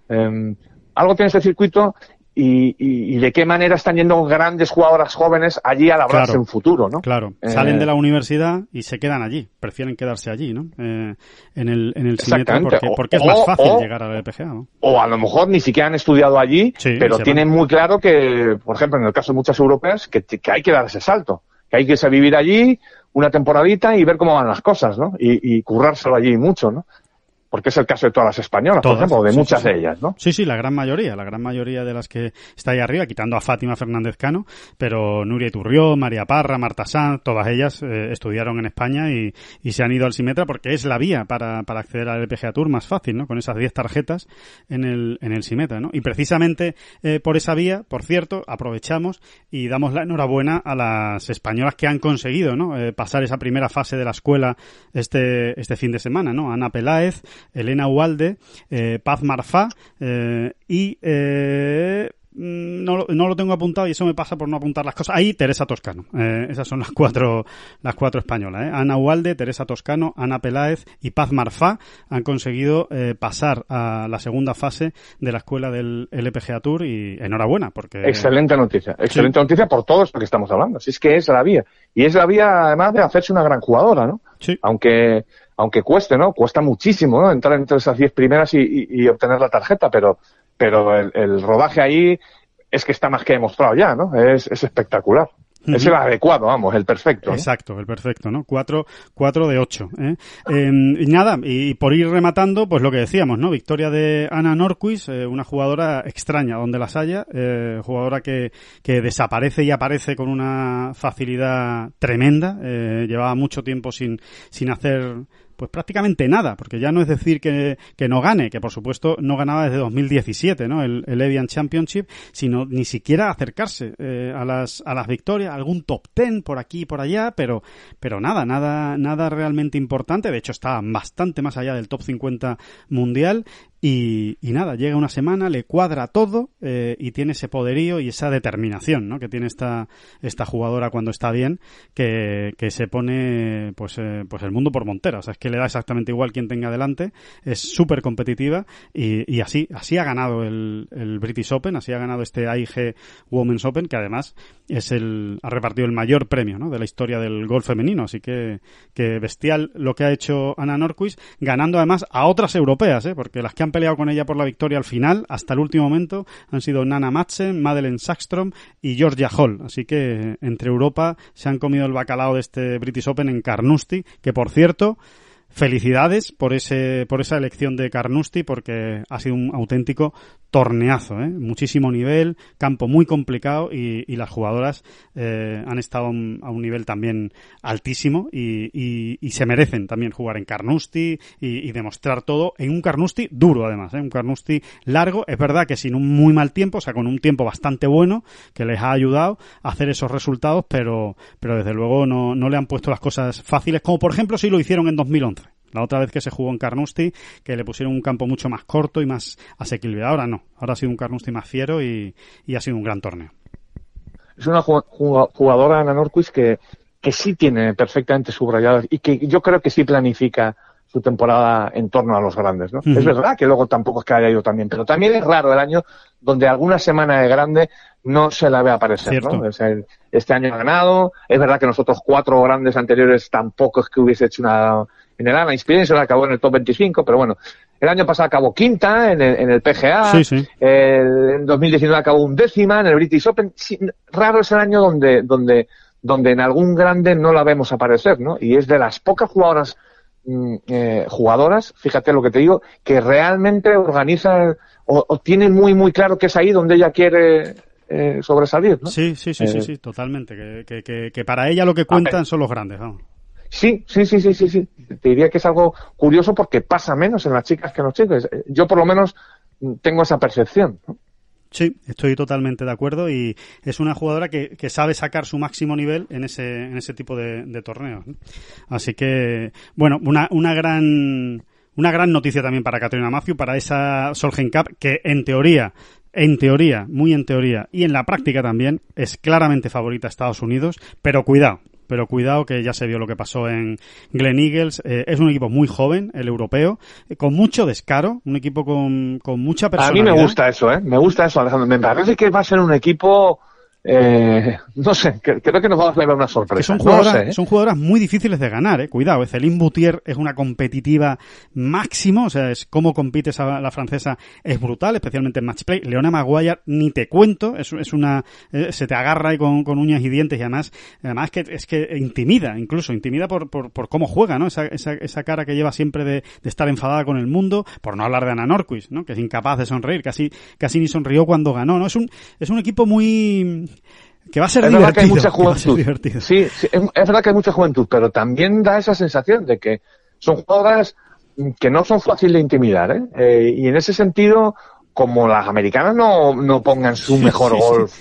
Eh, algo tiene ese circuito y, y- y de qué manera están yendo grandes jugadoras jóvenes allí a labrarse Claro. un futuro, ¿no? Claro, Eh, salen de la universidad y se quedan allí, prefieren quedarse allí, ¿no? Eh, en el, en el Simetra porque, O- es más fácil o- llegar al LPGA, ¿no? o a lo mejor ni siquiera han estudiado allí, Sí, pero tienen muy claro que, por ejemplo, en el caso de muchas europeas, que, que hay que dar ese salto, que hay que irse a vivir allí una temporadita y ver cómo van las cosas, ¿no? Y, y currárselo allí mucho, ¿no? Porque es el caso de todas las españolas, Todas, por ejemplo, de sí, muchas sí, sí. de ellas, ¿no? Sí, sí, la gran mayoría, la gran mayoría de las que está ahí arriba, quitando a Fátima Fernández Cano, pero Nuria Iturrió, María Parra, Marta Sanz, todas ellas eh, estudiaron en España y, y se han ido al Simetra porque es la vía para, para acceder al LPGA Tour más fácil, ¿no? Con esas 10 tarjetas en el, en el Simetra, ¿no? Y precisamente eh, por esa vía, por cierto, aprovechamos y damos la enhorabuena a las españolas que han conseguido, ¿no? Eh, pasar esa primera fase de la escuela este, este fin de semana, ¿no? Ana Peláez, Elena Ualde, eh, Paz Marfá eh, y no lo tengo apuntado y eso me pasa por no apuntar las cosas. Ahí Teresa Toscano. Eh, esas son las cuatro, las cuatro españolas. ¿eh? Ana Ualde, Teresa Toscano, Ana Peláez y Paz Marfá han conseguido eh, pasar a la segunda fase de la escuela del LPGA Tour y enhorabuena porque... Excelente noticia. Excelente noticia por todo esto que estamos hablando. Si es que es la vía. Y es la vía además de hacerse una gran jugadora, ¿no? Sí. Aunque aunque cueste, ¿no? Cuesta muchísimo, ¿no? Entrar entre esas diez primeras y, y, y obtener la tarjeta, pero, pero el, el, rodaje ahí es que está más que demostrado ya, ¿no? Es, es espectacular. Uh -huh. Es el adecuado, vamos, el perfecto. Exacto, el perfecto, ¿no? Cuatro, cuatro de ocho. ¿eh? Eh, y nada, y por ir rematando, pues lo que decíamos, ¿no? Victoria de Ana Norquist, eh, una jugadora extraña donde las haya, eh, jugadora que, que desaparece y aparece con una facilidad tremenda. Llevaba mucho tiempo sin, sin hacer pues prácticamente nada, porque ya no es decir que, que, no gane, que por supuesto no ganaba desde 2017, ¿no? El, el Evian Championship, sino ni siquiera acercarse eh, a las a las victorias, algún top ten por aquí y por allá, pero pero nada, nada nada realmente importante, de hecho está bastante más allá del top 50 mundial y, y, nada, llega una semana, le cuadra todo eh, y tiene ese poderío y esa determinación ¿no? que tiene esta, esta jugadora cuando está bien, que, que se pone pues, eh, pues el mundo por montera. O sea, es que le da exactamente igual quien tenga delante, es súper competitiva y, y, así, así ha ganado el, el, British Open, así ha ganado este AIG Women's Open, que además es el, ha repartido el mayor premio ¿no? de la historia del golf femenino. Así que, que bestial lo que ha hecho Ana Norquist, ganando además a otras europeas, ¿eh? porque las que han peleado con ella por la victoria al final, hasta el último momento, han sido Nana Madsen, Madeleine Sackstrom y Georgia Hall. Así que entre Europa se han comido el bacalao de este British Open en Carnoustie, que por cierto, felicidades por ese por esa elección de Carnoustie porque ha sido un auténtico torneazo, ¿eh? muchísimo nivel, campo muy complicado y, y las jugadoras eh, han estado a un, nivel también altísimo y, y, y, se merecen también jugar en Carnoustie y, demostrar todo en un Carnoustie duro además, ¿eh? un Carnoustie largo, es verdad que sin un muy mal tiempo, o sea, con un tiempo bastante bueno que les ha ayudado a hacer esos resultados, pero, pero desde luego no, no le han puesto las cosas fáciles, como por ejemplo si lo hicieron en 2011. La otra vez que se jugó en Carnoustie, que le pusieron un campo mucho más corto y más asequible. Ahora no. Ahora ha sido un Carnoustie más fiero y, y ha sido un gran torneo. Es una jugadora, Ana Norquist, que, que sí tiene perfectamente subrayadas y que yo creo que sí planifica su temporada en torno a los grandes, ¿no? Uh -huh. Es verdad que luego tampoco es que haya ido también, pero también es raro el año donde alguna semana de grande no se la ve aparecer, Cierto. ¿no? O sea, este año ha ganado, es verdad que nosotros cuatro grandes anteriores tampoco es que hubiese hecho una en el ANA Experience, acabó en el top 25, pero bueno, el año pasado acabó quinta en el, en el PGA, sí, sí. El, en 2019 acabó un décima en el British Open. Sí, raro es el año donde, donde, donde en algún grande no la vemos aparecer, ¿no? Y es de las pocas jugadoras, mm, eh, jugadoras, fíjate lo que te digo, que realmente organiza o, o tiene muy, muy claro que es ahí donde ella quiere eh, sobresalir, ¿no? Sí, sí, sí, sí, sí, totalmente. Que, que, para ella lo que cuentan son los grandes, vamos. Sí, sí, sí, sí, sí, sí. Te diría que es algo curioso porque pasa menos en las chicas que en los chicos. Yo por lo menos tengo esa percepción. Sí, estoy totalmente de acuerdo y es una jugadora que, que sabe sacar su máximo nivel en ese, en ese tipo de, torneos. Así que, bueno, una, una gran, una gran noticia también para Caterina Matthew, para esa Solheim Cup, que en teoría en teoría, muy en teoría, y en la práctica también, es claramente favorita a Estados Unidos, pero cuidado, pero cuidado que ya se vio lo que pasó en Glen Eagles. Eh, es un equipo muy joven, el europeo, eh, con mucho descaro, un equipo con, con mucha personalidad. A mí me gusta eso, ¿eh? Me gusta eso, Alejandro. Me parece que va a ser un equipo eh, no sé, creo que nos vamos a llevar una sorpresa. Son, jugadoras, no sé, ¿eh? son jugadoras muy difíciles de ganar, eh. Cuidado, Celine Boutier es una competitiva máximo, o sea, es cómo compite esa, la francesa es brutal, especialmente en match play. Leona Maguire, ni te cuento, es, es una, eh, se te agarra ahí con, con, uñas y dientes y además, además que, es que intimida, incluso, intimida por, por, por cómo juega, ¿no? Esa, esa, esa, cara que lleva siempre de, de, estar enfadada con el mundo, por no hablar de Ana Norquist, ¿no? Que es incapaz de sonreír, casi, casi ni sonrió cuando ganó, ¿no? Es un, es un equipo muy, que va a ser es divertido. Verdad que hay mucha juventud. Sí, sí, es verdad que hay mucha juventud, pero también da esa sensación de que son jugadoras que no son fáciles de intimidar, ¿eh? eh y en ese sentido, como las americanas no, no pongan su mejor sí, golf.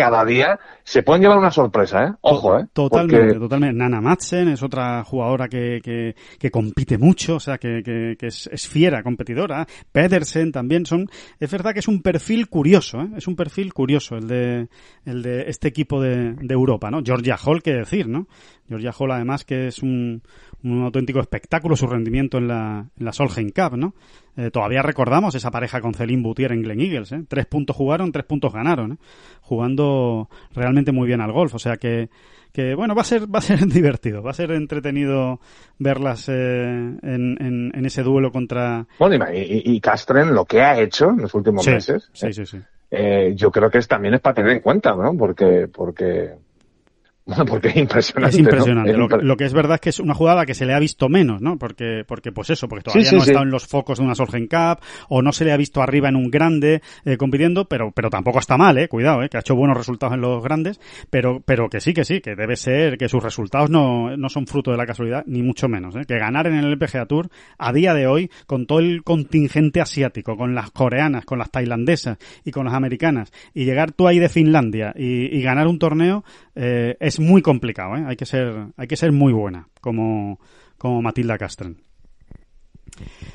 Cada día se pueden llevar una sorpresa, ¿eh? Ojo, ¿eh? Totalmente, Porque... totalmente. Nana Madsen es otra jugadora que, que, que compite mucho, o sea, que, que, que es, es, fiera, competidora. Pedersen también son... Es verdad que es un perfil curioso, ¿eh? Es un perfil curioso el de, el de este equipo de, de Europa, ¿no? Georgia Hall, qué decir, ¿no? Georgia Hall, además, que es un, un auténtico espectáculo su rendimiento en la, en la Solheim Cup, ¿no? Eh, todavía recordamos esa pareja con Celine Boutier en Glen Eagles, ¿eh? Tres puntos jugaron, tres puntos ganaron, ¿eh? Jugando realmente muy bien al golf, o sea que, que bueno, va a ser, va a ser divertido, va a ser entretenido verlas eh, en, en, en, ese duelo contra... Bueno, y, y, Castren lo que ha hecho en los últimos sí, meses, sí, sí, sí. Eh, yo creo que es, también es para tener en cuenta, ¿no? Porque, porque porque es impresionante. Es impresionante. ¿no? Lo, lo, que es verdad es que es una jugada que se le ha visto menos, ¿no? Porque, porque pues eso, porque todavía Sí, sí, no ha sí. estado en los focos de una Solheim Cup, o no se le ha visto arriba en un grande eh, compitiendo, pero, pero tampoco está mal, eh, cuidado, eh, que ha hecho buenos resultados en los grandes, pero, pero que sí, que sí, que debe ser, que sus resultados no, no son fruto de la casualidad, ni mucho menos, eh, que ganar en el LPGA Tour a día de hoy, con todo el contingente asiático, con las coreanas, con las tailandesas y con las americanas, y llegar tú ahí de Finlandia y, y ganar un torneo, eh, es muy complicado, ¿eh? Hay que ser, hay que ser muy buena, como, como Matilda Castren.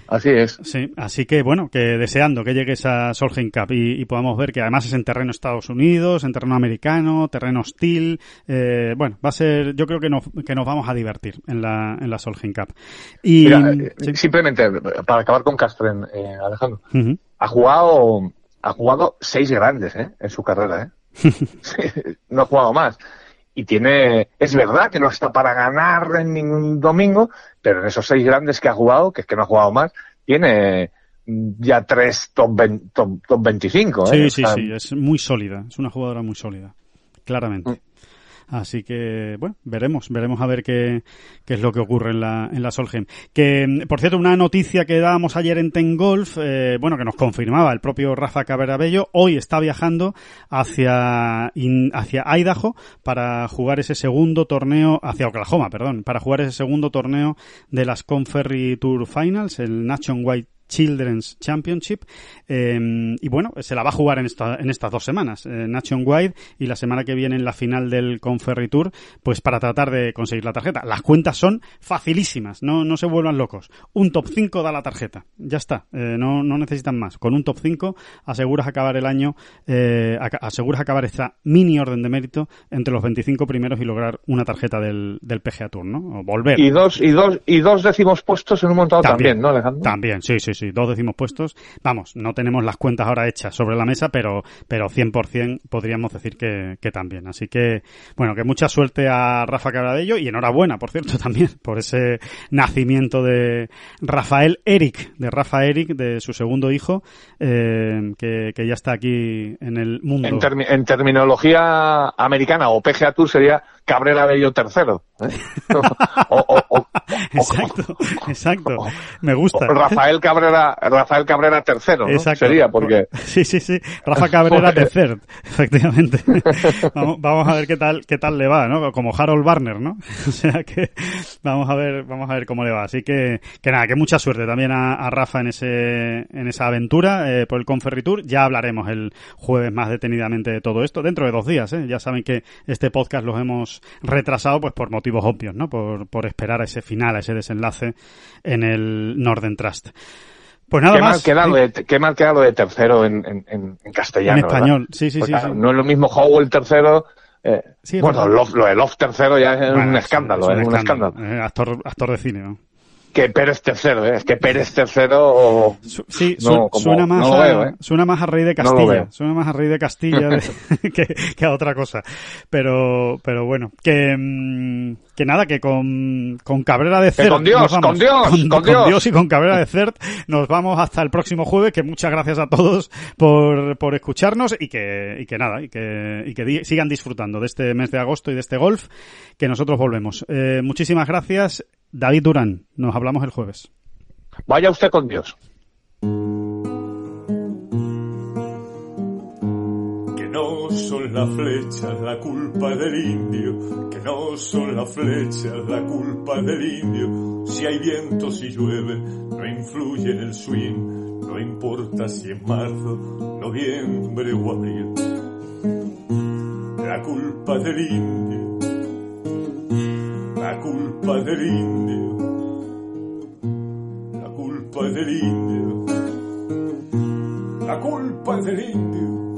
Así es. Sí, así que bueno, que deseando que llegue esa Solheim Cup y, y, podamos ver que además es en terreno Estados Unidos, en terreno americano, terreno hostil, eh, bueno, va a ser, yo creo que nos, que nos vamos a divertir en la, en la Solheim Cup. Y, Mira, sí. simplemente, para acabar con Castren, eh, Alejandro, uh -huh. ha jugado, ha jugado seis grandes, eh, en su carrera, eh. no ha jugado más y tiene, es verdad que no está para ganar en ningún domingo, pero en esos seis grandes que ha jugado, que es que no ha jugado más, tiene ya tres top, 20, top, top 25. Sí, ¿eh? sí, o sea, sí, es muy sólida, es una jugadora muy sólida, claramente. Así que, bueno, veremos, veremos a ver qué, qué es lo que ocurre en la, en la Solheim. Que, por cierto, una noticia que dábamos ayer en Ten Golf, eh, bueno, que nos confirmaba el propio Rafa Caberabello, hoy está viajando hacia, hacia Idaho para jugar ese segundo torneo, hacia Oklahoma, perdón, para jugar ese segundo torneo de las Conferry Tour Finals, el Nationwide Children's Championship eh, y bueno, se la va a jugar en, esta, en estas dos semanas, eh, Nationwide y la semana que viene en la final del Conferry Tour, pues para tratar de conseguir la tarjeta. Las cuentas son facilísimas, no, no se vuelvan locos. Un top 5 da la tarjeta, ya está, eh, no, no necesitan más. Con un top 5 aseguras acabar el año, eh, aseguras acabar esta mini orden de mérito entre los 25 primeros y lograr una tarjeta del, del PGA Tour, ¿no? O volver. Y dos, y dos, y dos décimos puestos en un montado también, también ¿no, Alejandro? También, sí, sí, sí, dos décimos puestos. Vamos, no tenemos las cuentas ahora hechas sobre la mesa, pero, pero 100% podríamos decir que, que también. Así que, bueno, que mucha suerte a Rafa Cabradillo y enhorabuena, por cierto, también por ese nacimiento de Rafael Eric, de Rafa Eric, de su segundo hijo, eh, que, que, ya está aquí en el mundo. En, en terminología americana o PGA Tour sería Cabrera Bello tercero. ¿eh? o, o, o, exacto, exacto. Me gusta. Rafael Cabrera, Rafael Cabrera tercero, ¿no? Exacto. Sería porque. Sí, sí, sí. Rafa Cabrera tercer, efectivamente. vamos, vamos, a ver qué tal, qué tal le va, ¿no? Como Harold Barner, ¿no? O sea que vamos a ver, vamos a ver cómo le va. Así que, que nada, que mucha suerte también a, a Rafa en ese, en esa aventura eh, por el Conferritur. Ya hablaremos el jueves más detenidamente de todo esto, dentro de dos días, ¿eh? Ya saben que este podcast los hemos retrasado pues por motivos obvios, ¿no? Por, por esperar a ese final, a ese desenlace en el Northern Trust. Pues nada qué más. Mal quedado de, qué mal quedado de tercero en, en, en castellano. En español, ¿verdad? sí, sí, sí, claro, sí, No es lo mismo Howell tercero. Eh, sí, bueno, Love, lo de Love tercero ya es bueno, un escándalo, es un, es un escándalo. Eh, actor, actor de cine, ¿no? Que Pérez tercero, ¿eh? es que Pérez tercero sí, no, su, suena más no a, veo, ¿eh? suena más a rey de Castilla, suena más a rey de Castilla de, que, que, a otra cosa. Pero pero bueno, que mmm, que nada, que con, con Cabrera de Cert con Dios, vamos, con Dios, con, con, Dios. con, Dios. y con Cabrera de Cert nos vamos hasta el próximo jueves, que muchas gracias a todos por, por escucharnos y que, y que nada, y que, y que di, sigan disfrutando de este mes de agosto y de este golf, que nosotros volvemos. Eh, muchísimas gracias. David Durán, nos hablamos el jueves. Vaya usted con Dios. Que no son las flechas la culpa del indio, que no son las flechas la culpa del indio. Si hay viento, si llueve, no influye en el swing, no importa si es marzo, noviembre o abril. La culpa del indio. La culpa del indio. La culpa del indio. La culpa del indio.